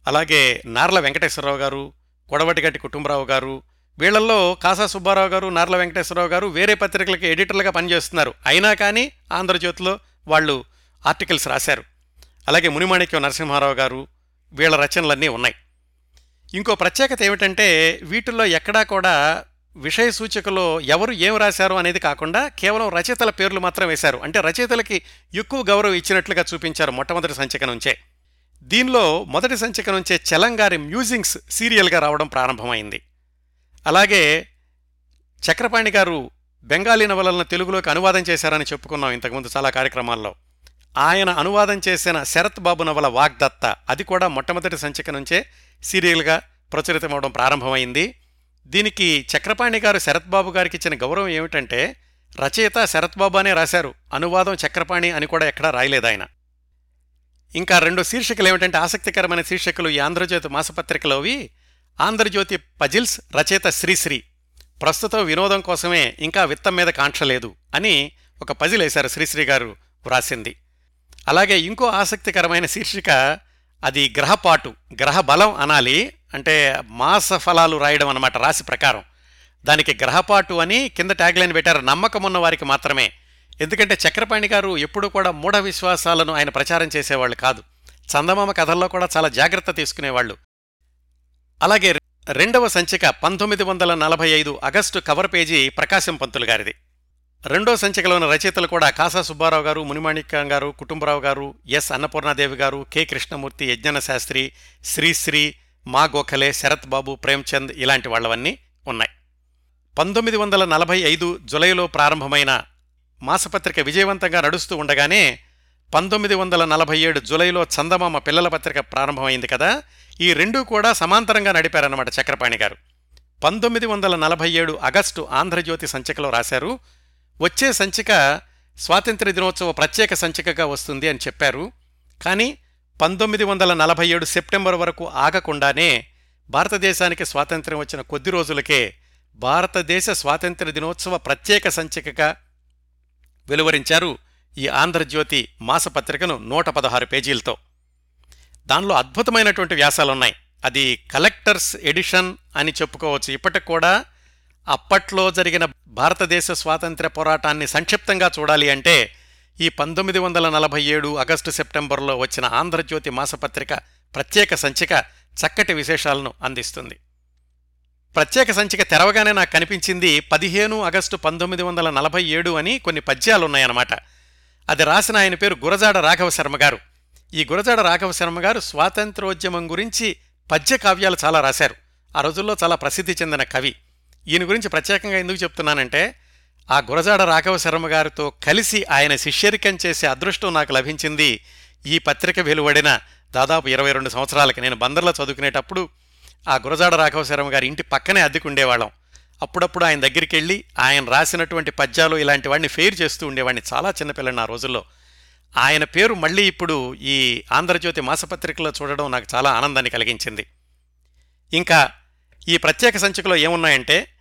అలాగే నార్ల వెంకటేశ్వరరావు గారు కొడవటిగట్టి కుటుంబరావు గారు వీళ్ళల్లో కాసా సుబ్బారావు గారు నార్ల వెంకటేశ్వరరావు గారు వేరే పత్రికలకి ఎడిటర్లుగా పనిచేస్తున్నారు. అయినా కానీ ఆంధ్రజ్యోతిలో వాళ్ళు ఆర్టికల్స్ రాశారు. అలాగే మునిమాణిక్యం నరసింహారావు గారు వీళ్ళ రచనలన్నీ ఉన్నాయి. ఇంకో ప్రత్యేకత ఏమిటంటే వీటిల్లో ఎక్కడా కూడా విషయ సూచికలో ఎవరు ఏం రాశారు అనేది కాకుండా కేవలం రచయితల పేర్లు మాత్రం వేశారు. అంటే రచయితలకి ఎక్కువ గౌరవం ఇచ్చినట్లుగా చూపించారు మొట్టమొదటి సంచిక నుంచే. దీనిలో మొదటి సంచిక నుంచే చలంగారి మ్యూజింగ్స్ సీరియల్గా రావడం ప్రారంభమైంది. అలాగే చక్రపాణి గారు బెంగాలీ నవలలను తెలుగులోకి అనువాదం చేశారని చెప్పుకున్నాం ఇంతకుముందు చాలా కార్యక్రమాల్లో. ఆయన అనువాదం చేసిన శరత్ బాబు నవల వాగ్దత్త అది కూడా మొట్టమొదటి సంచిక నుంచే సీరియల్గా ప్రచురితమవడం ప్రారంభమైంది. దీనికి చక్రపాణి గారు శరత్బాబు గారికి ఇచ్చిన గౌరవం ఏమిటంటే రచయిత శరత్బాబు అనే రాశారు. అనువాదం చక్రపాణి అని కూడా ఎక్కడా రాయలేదు ఆయన. ఇంకా రెండు శీర్షికలు ఏమిటంటే ఆసక్తికరమైన శీర్షికలు ఈ ఆంధ్రజ్యోతి మాసపత్రికలోవి ఆంధ్రజ్యోతి పజిల్స్ రచయిత శ్రీశ్రీ ప్రస్తుతం వినోదం కోసమే ఇంకా విత్తం మీద కాంక్ష లేదు అని ఒక పజిల్ వేశారు శ్రీశ్రీ గారు వ్రాసింది. అలాగే ఇంకో ఆసక్తికరమైన శీర్షిక అది గ్రహపాటు గ్రహ బలం అనాలి. అంటే మాస ఫలాలు రాయడం అన్నమాట రాశి ప్రకారం. దానికి గ్రహపాటు అని కింద ట్యాగ్లైన్ పెట్టారు. నమ్మకం ఉన్న వారికి మాత్రమే. ఎందుకంటే చక్రపాణి గారు ఎప్పుడూ కూడా మూఢ విశ్వాసాలను ఆయన ప్రచారం చేసేవాళ్ళు కాదు. చందమామ కథల్లో కూడా చాలా జాగ్రత్త తీసుకునేవాళ్ళు. అలాగే రెండవ సంచిక పంతొమ్మిది వందల నలభై ఐదు August cover page Prakasam Pantulu గారిది. రెండో సంచికలోని రచయితలు కూడా కాసా సుబ్బారావు గారు మునిమాణిక్యం గారు కుటుంబరావు గారు ఎస్ అన్నపూర్ణాదేవి గారు కె కృష్ణమూర్తి యజ్ఞన శాస్త్రి శ్రీశ్రీ మా గోఖలే శరత్ బాబు ప్రేమ్చంద్ ఇలాంటి వాళ్ళవన్నీ ఉన్నాయి. పంతొమ్మిది వందల నలభై ఐదు జులైలో ప్రారంభమైన మాసపత్రిక విజయవంతంగా నడుస్తూ ఉండగానే పంతొమ్మిది వందల నలభై ఏడు జులైలో చందమామ పిల్లల పత్రిక ప్రారంభమైంది కదా ఈ రెండూ కూడా సమాంతరంగా నడిపారన్నమాట చక్రపాణి గారు. పంతొమ్మిది వందల నలభై ఏడు ఆగస్టు ఆంధ్రజ్యోతి సంచికలో రాశారు వచ్చే సంచిక స్వాతంత్ర దినోత్సవ ప్రత్యేక సంచికగా వస్తుంది అని చెప్పారు. కానీ పంతొమ్మిది వందల నలభై ఏడు సెప్టెంబర్ వరకు ఆగకుండానే భారతదేశానికి స్వాతంత్ర్యం వచ్చిన కొద్ది రోజులకే భారతదేశ స్వాతంత్ర దినోత్సవ ప్రత్యేక సంచికగా వెలువరించారు ఈ ఆంధ్రజ్యోతి మాసపత్రికను నూట పదహారు పేజీలతో. దానిలో అద్భుతమైనటువంటి వ్యాసాలున్నాయి. అది కలెక్టర్స్ ఎడిషన్ అని చెప్పుకోవచ్చు. ఇప్పటికి కూడా అప్పట్లో జరిగిన భారతదేశ స్వాతంత్ర్య పోరాటాన్ని సంక్షిప్తంగా చూడాలి అంటే ఈ పంతొమ్మిది వందల నలభై ఏడు ఆగస్టు సెప్టెంబర్లో వచ్చిన ఆంధ్రజ్యోతి మాసపత్రిక ప్రత్యేక సంచిక చక్కటి విశేషాలను అందిస్తుంది. ప్రత్యేక సంచిక తెరవగానే నాకు కనిపించింది పదిహేను ఆగస్టు పంతొమ్మిది వందల నలభై ఏడు అని కొన్ని పద్యాలున్నాయన్నమాట. అది రాసిన ఆయన పేరు గురజాడ రాఘవ శర్మ గారు. ఈ గురజాడ రాఘవ శర్మ గారు స్వాతంత్రోద్యమం గురించి పద్య కావ్యాలు చాలా రాశారు. ఆ రోజుల్లో చాలా ప్రసిద్ధి చెందిన కవి. ఈయన గురించి ప్రత్యేకంగా ఎందుకు చెప్తున్నానంటే ఆ గురజాడ రాఘవ శర్మ గారితో కలిసి ఆయన శిష్యరికం చేసే అదృష్టం నాకు లభించింది. ఈ పత్రిక వెలువడిన దాదాపు ఇరవై రెండు సంవత్సరాలకి నేను బందర్లో చదువుకునేటప్పుడు ఆ గురజాడ రాఘవ శర్మ గారి ఇంటి పక్కనే అద్దెకుండేవాళ్ళం. అప్పుడప్పుడు ఆయన దగ్గరికి వెళ్ళి ఆయన రాసినటువంటి పద్యాలు ఇలాంటి వాడిని ఫెయిర్ చేస్తూ ఉండేవాడిని చాలా చిన్నపిల్లని ఆ రోజుల్లో. ఆయన పేరు మళ్ళీ ఇప్పుడు ఈ ఆంధ్రజ్యోతి మాసపత్రికలో చూడడం నాకు చాలా ఆనందాన్ని కలిగించింది. ఇంకా ఈ ప్రత్యేక సంచికలో ఏమున్నాయంటే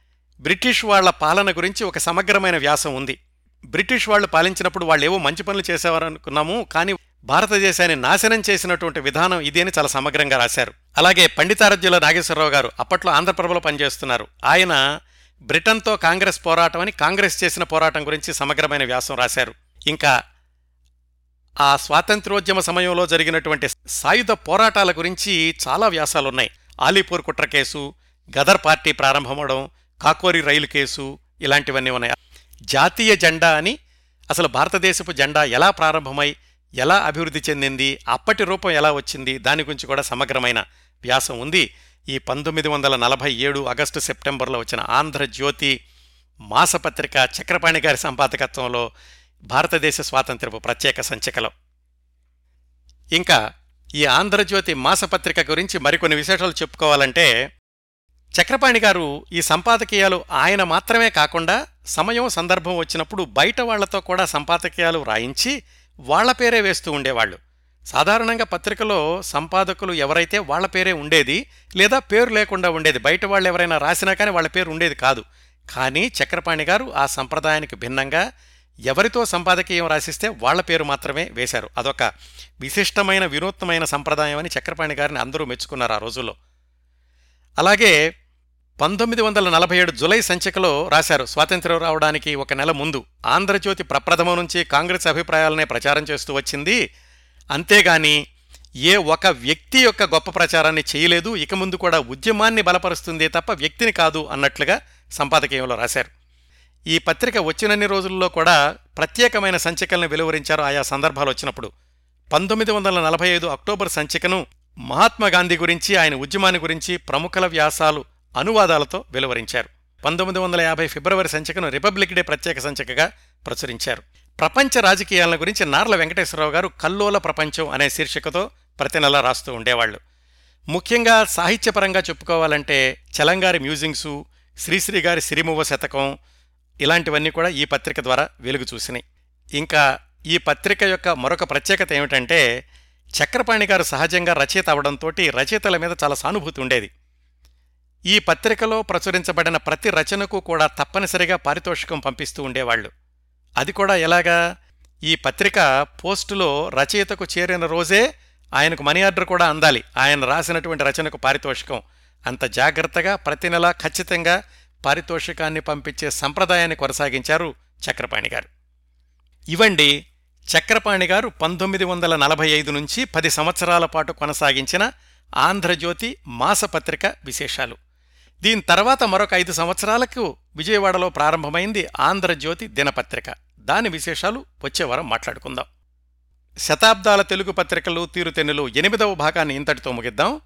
బ్రిటిష్ వాళ్ళ పాలన గురించి ఒక సమగ్రమైన వ్యాసం ఉంది. బ్రిటిష్ వాళ్ళు పాలించినప్పుడు వాళ్ళు ఏవో మంచి పనులు చేసేవారనుకున్నాము కానీ భారతదేశాన్ని నాశనం చేసినటువంటి విధానం ఇది అని చాలా సమగ్రంగా రాశారు. అలాగే పండితారజ్యుల నాగేశ్వరరావు గారు అప్పట్లో ఆంధ్రప్రభలో పనిచేస్తున్నారు. ఆయన బ్రిటన్తో కాంగ్రెస్ పోరాటం అని కాంగ్రెస్ చేసిన పోరాటం గురించి సమగ్రమైన వ్యాసం రాశారు. ఇంకా ఆ స్వాతంత్రోద్యమ సమయంలో జరిగినటువంటి సాయుధ పోరాటాల గురించి చాలా వ్యాసాలున్నాయి. ఆలీపూర్ కుట్ర కేసు గదర్ పార్టీ ప్రారంభమవడం కాకోరి రైలు కేసు ఇలాంటివన్నీ ఉన్నాయి? జాతీయ జెండా అని అసలు భారతదేశపు జెండా ఎలా ప్రారంభమై ఎలా అభివృద్ధి చెందింది అప్పటి రూపం ఎలా వచ్చింది దాని గురించి కూడా సమగ్రమైన వ్యాసం ఉంది. ఈ పంతొమ్మిది వందల నలభై ఏడు ఆగస్టు సెప్టెంబర్లో వచ్చిన ఆంధ్రజ్యోతి మాసపత్రిక చక్రపాణి గారి సంపాదకత్వంలో భారతదేశ స్వాతంత్ర్యపు ప్రత్యేక సంచికలో. ఇంకా ఈ ఆంధ్రజ్యోతి మాసపత్రిక గురించి మరికొన్ని విశేషాలు చెప్పుకోవాలంటే చక్రపాణి గారు ఈ సంపాదకీయాలు ఆయన మాత్రమే కాకుండా సమయం సందర్భం వచ్చినప్పుడు బయట వాళ్ళతో కూడా సంపాదకీయాలు రాయించి వాళ్ళ పేరే వేస్తూ ఉండేవాళ్ళు. సాధారణంగా పత్రికలో సంపాదకులు ఎవరైతే వాళ్ళ పేరే ఉండేది లేదా పేరు లేకుండా ఉండేది బయట వాళ్ళు ఎవరైనా రాసినా కానీ వాళ్ళ పేరు ఉండేది కాదు. కానీ చక్రపాణి గారు ఆ సంప్రదాయానికి భిన్నంగా ఎవరితో సంపాదకీయం రాసిస్తే వాళ్ళ పేరు మాత్రమే వేశారు. అదొక విశిష్టమైన వినూత్నమైన సంప్రదాయం అని చక్రపాణి గారిని అందరూ మెచ్చుకున్నారు ఆ రోజుల్లో. అలాగే పంతొమ్మిది వందల నలభై ఏడు జులై సంచికలో రాశారు స్వాతంత్ర్యం రావడానికి ఒక నెల ముందు. ఆంధ్రజ్యోతి ప్రప్రథమం నుంచి కాంగ్రెస్ అభిప్రాయాలనే ప్రచారం చేస్తూ వచ్చింది. అంతేగాని ఏ ఒక వ్యక్తి యొక్క గొప్ప ప్రచారాన్ని చేయలేదు ఇక ముందు కూడా ఉద్యమాన్ని బలపరుస్తుంది తప్ప వ్యక్తిని కాదు అన్నట్లుగా సంపాదకీయంలో రాశారు. ఈ పత్రిక వచ్చినన్ని రోజుల్లో కూడా ప్రత్యేకమైన సంచికలను వెలువరించారు ఆయా సందర్భాలు వచ్చినప్పుడు. పంతొమ్మిది వందల నలభై ఐదు అక్టోబర్ సంచికను మహాత్మాగాంధీ గురించి ఆయన ఉద్యమాన్ని గురించి ప్రముఖుల వ్యాసాలు అనువాదాలతో వెలువరించారు. పంతొమ్మిది వందల యాభై ఫిబ్రవరి సంచికను రిపబ్లిక్ డే ప్రత్యేక సంచికగా ప్రచురించారు. ప్రపంచ రాజకీయాల గురించి నార్ల వెంకటేశ్వరరావు గారు కల్లోల ప్రపంచం అనే శీర్షికతో ప్రతి నెల రాస్తూ ఉండేవాళ్ళు ముఖ్యంగా సాహిత్యపరంగా చెప్పుకోవాలంటే చలంగారి మ్యూజింగ్సు శ్రీశ్రీ గారి సిరిమువ్వ శతకం ఇలాంటివన్నీ కూడా ఈ పత్రిక ద్వారా వెలుగు చూసినాయి. ఇంకా ఈ పత్రిక యొక్క మరొక ప్రత్యేకత ఏమిటంటే చక్రపాణి గారు సహజంగా రచయిత అవడంతో రచయితల మీద చాలా సానుభూతి ఉండేది. ఈ పత్రికలో ప్రచురించబడిన ప్రతి రచనకు కూడా తప్పనిసరిగా పారితోషికం పంపిస్తూ ఉండేవాళ్ళు అది కూడా ఎలాగా? ఈ పత్రిక పోస్టులో రచయితకు చేరిన రోజే ఆయనకు మనీ ఆర్డర్ కూడా అందాలి. ఆయన రాసినటువంటి రచనకు పారితోషికం. అంత జాగ్రత్తగా ప్రతి నెలా ఖచ్చితంగా పారితోషికాన్ని పంపించే సంప్రదాయాన్ని కొనసాగించారు చక్రపాణి గారు. ఇవండి చక్రపాణి గారు పంతొమ్మిది వందల నలభై ఐదు నుంచి పది సంవత్సరాల పాటు కొనసాగించిన ఆంధ్రజ్యోతి మాసపత్రిక విశేషాలు. దీని తర్వాత మరొక ఐదు సంవత్సరాలకు విజయవాడలో ప్రారంభమైంది ఆంధ్రజ్యోతి దినపత్రిక. దాని విశేషాలు వచ్చేవారం మాట్లాడుకుందాం. శతాబ్దాల తెలుగు పత్రికలు తీరుతెన్నులు ఎనిమిదవ భాగాన్ని ఇంతటితో ముగిద్దాం.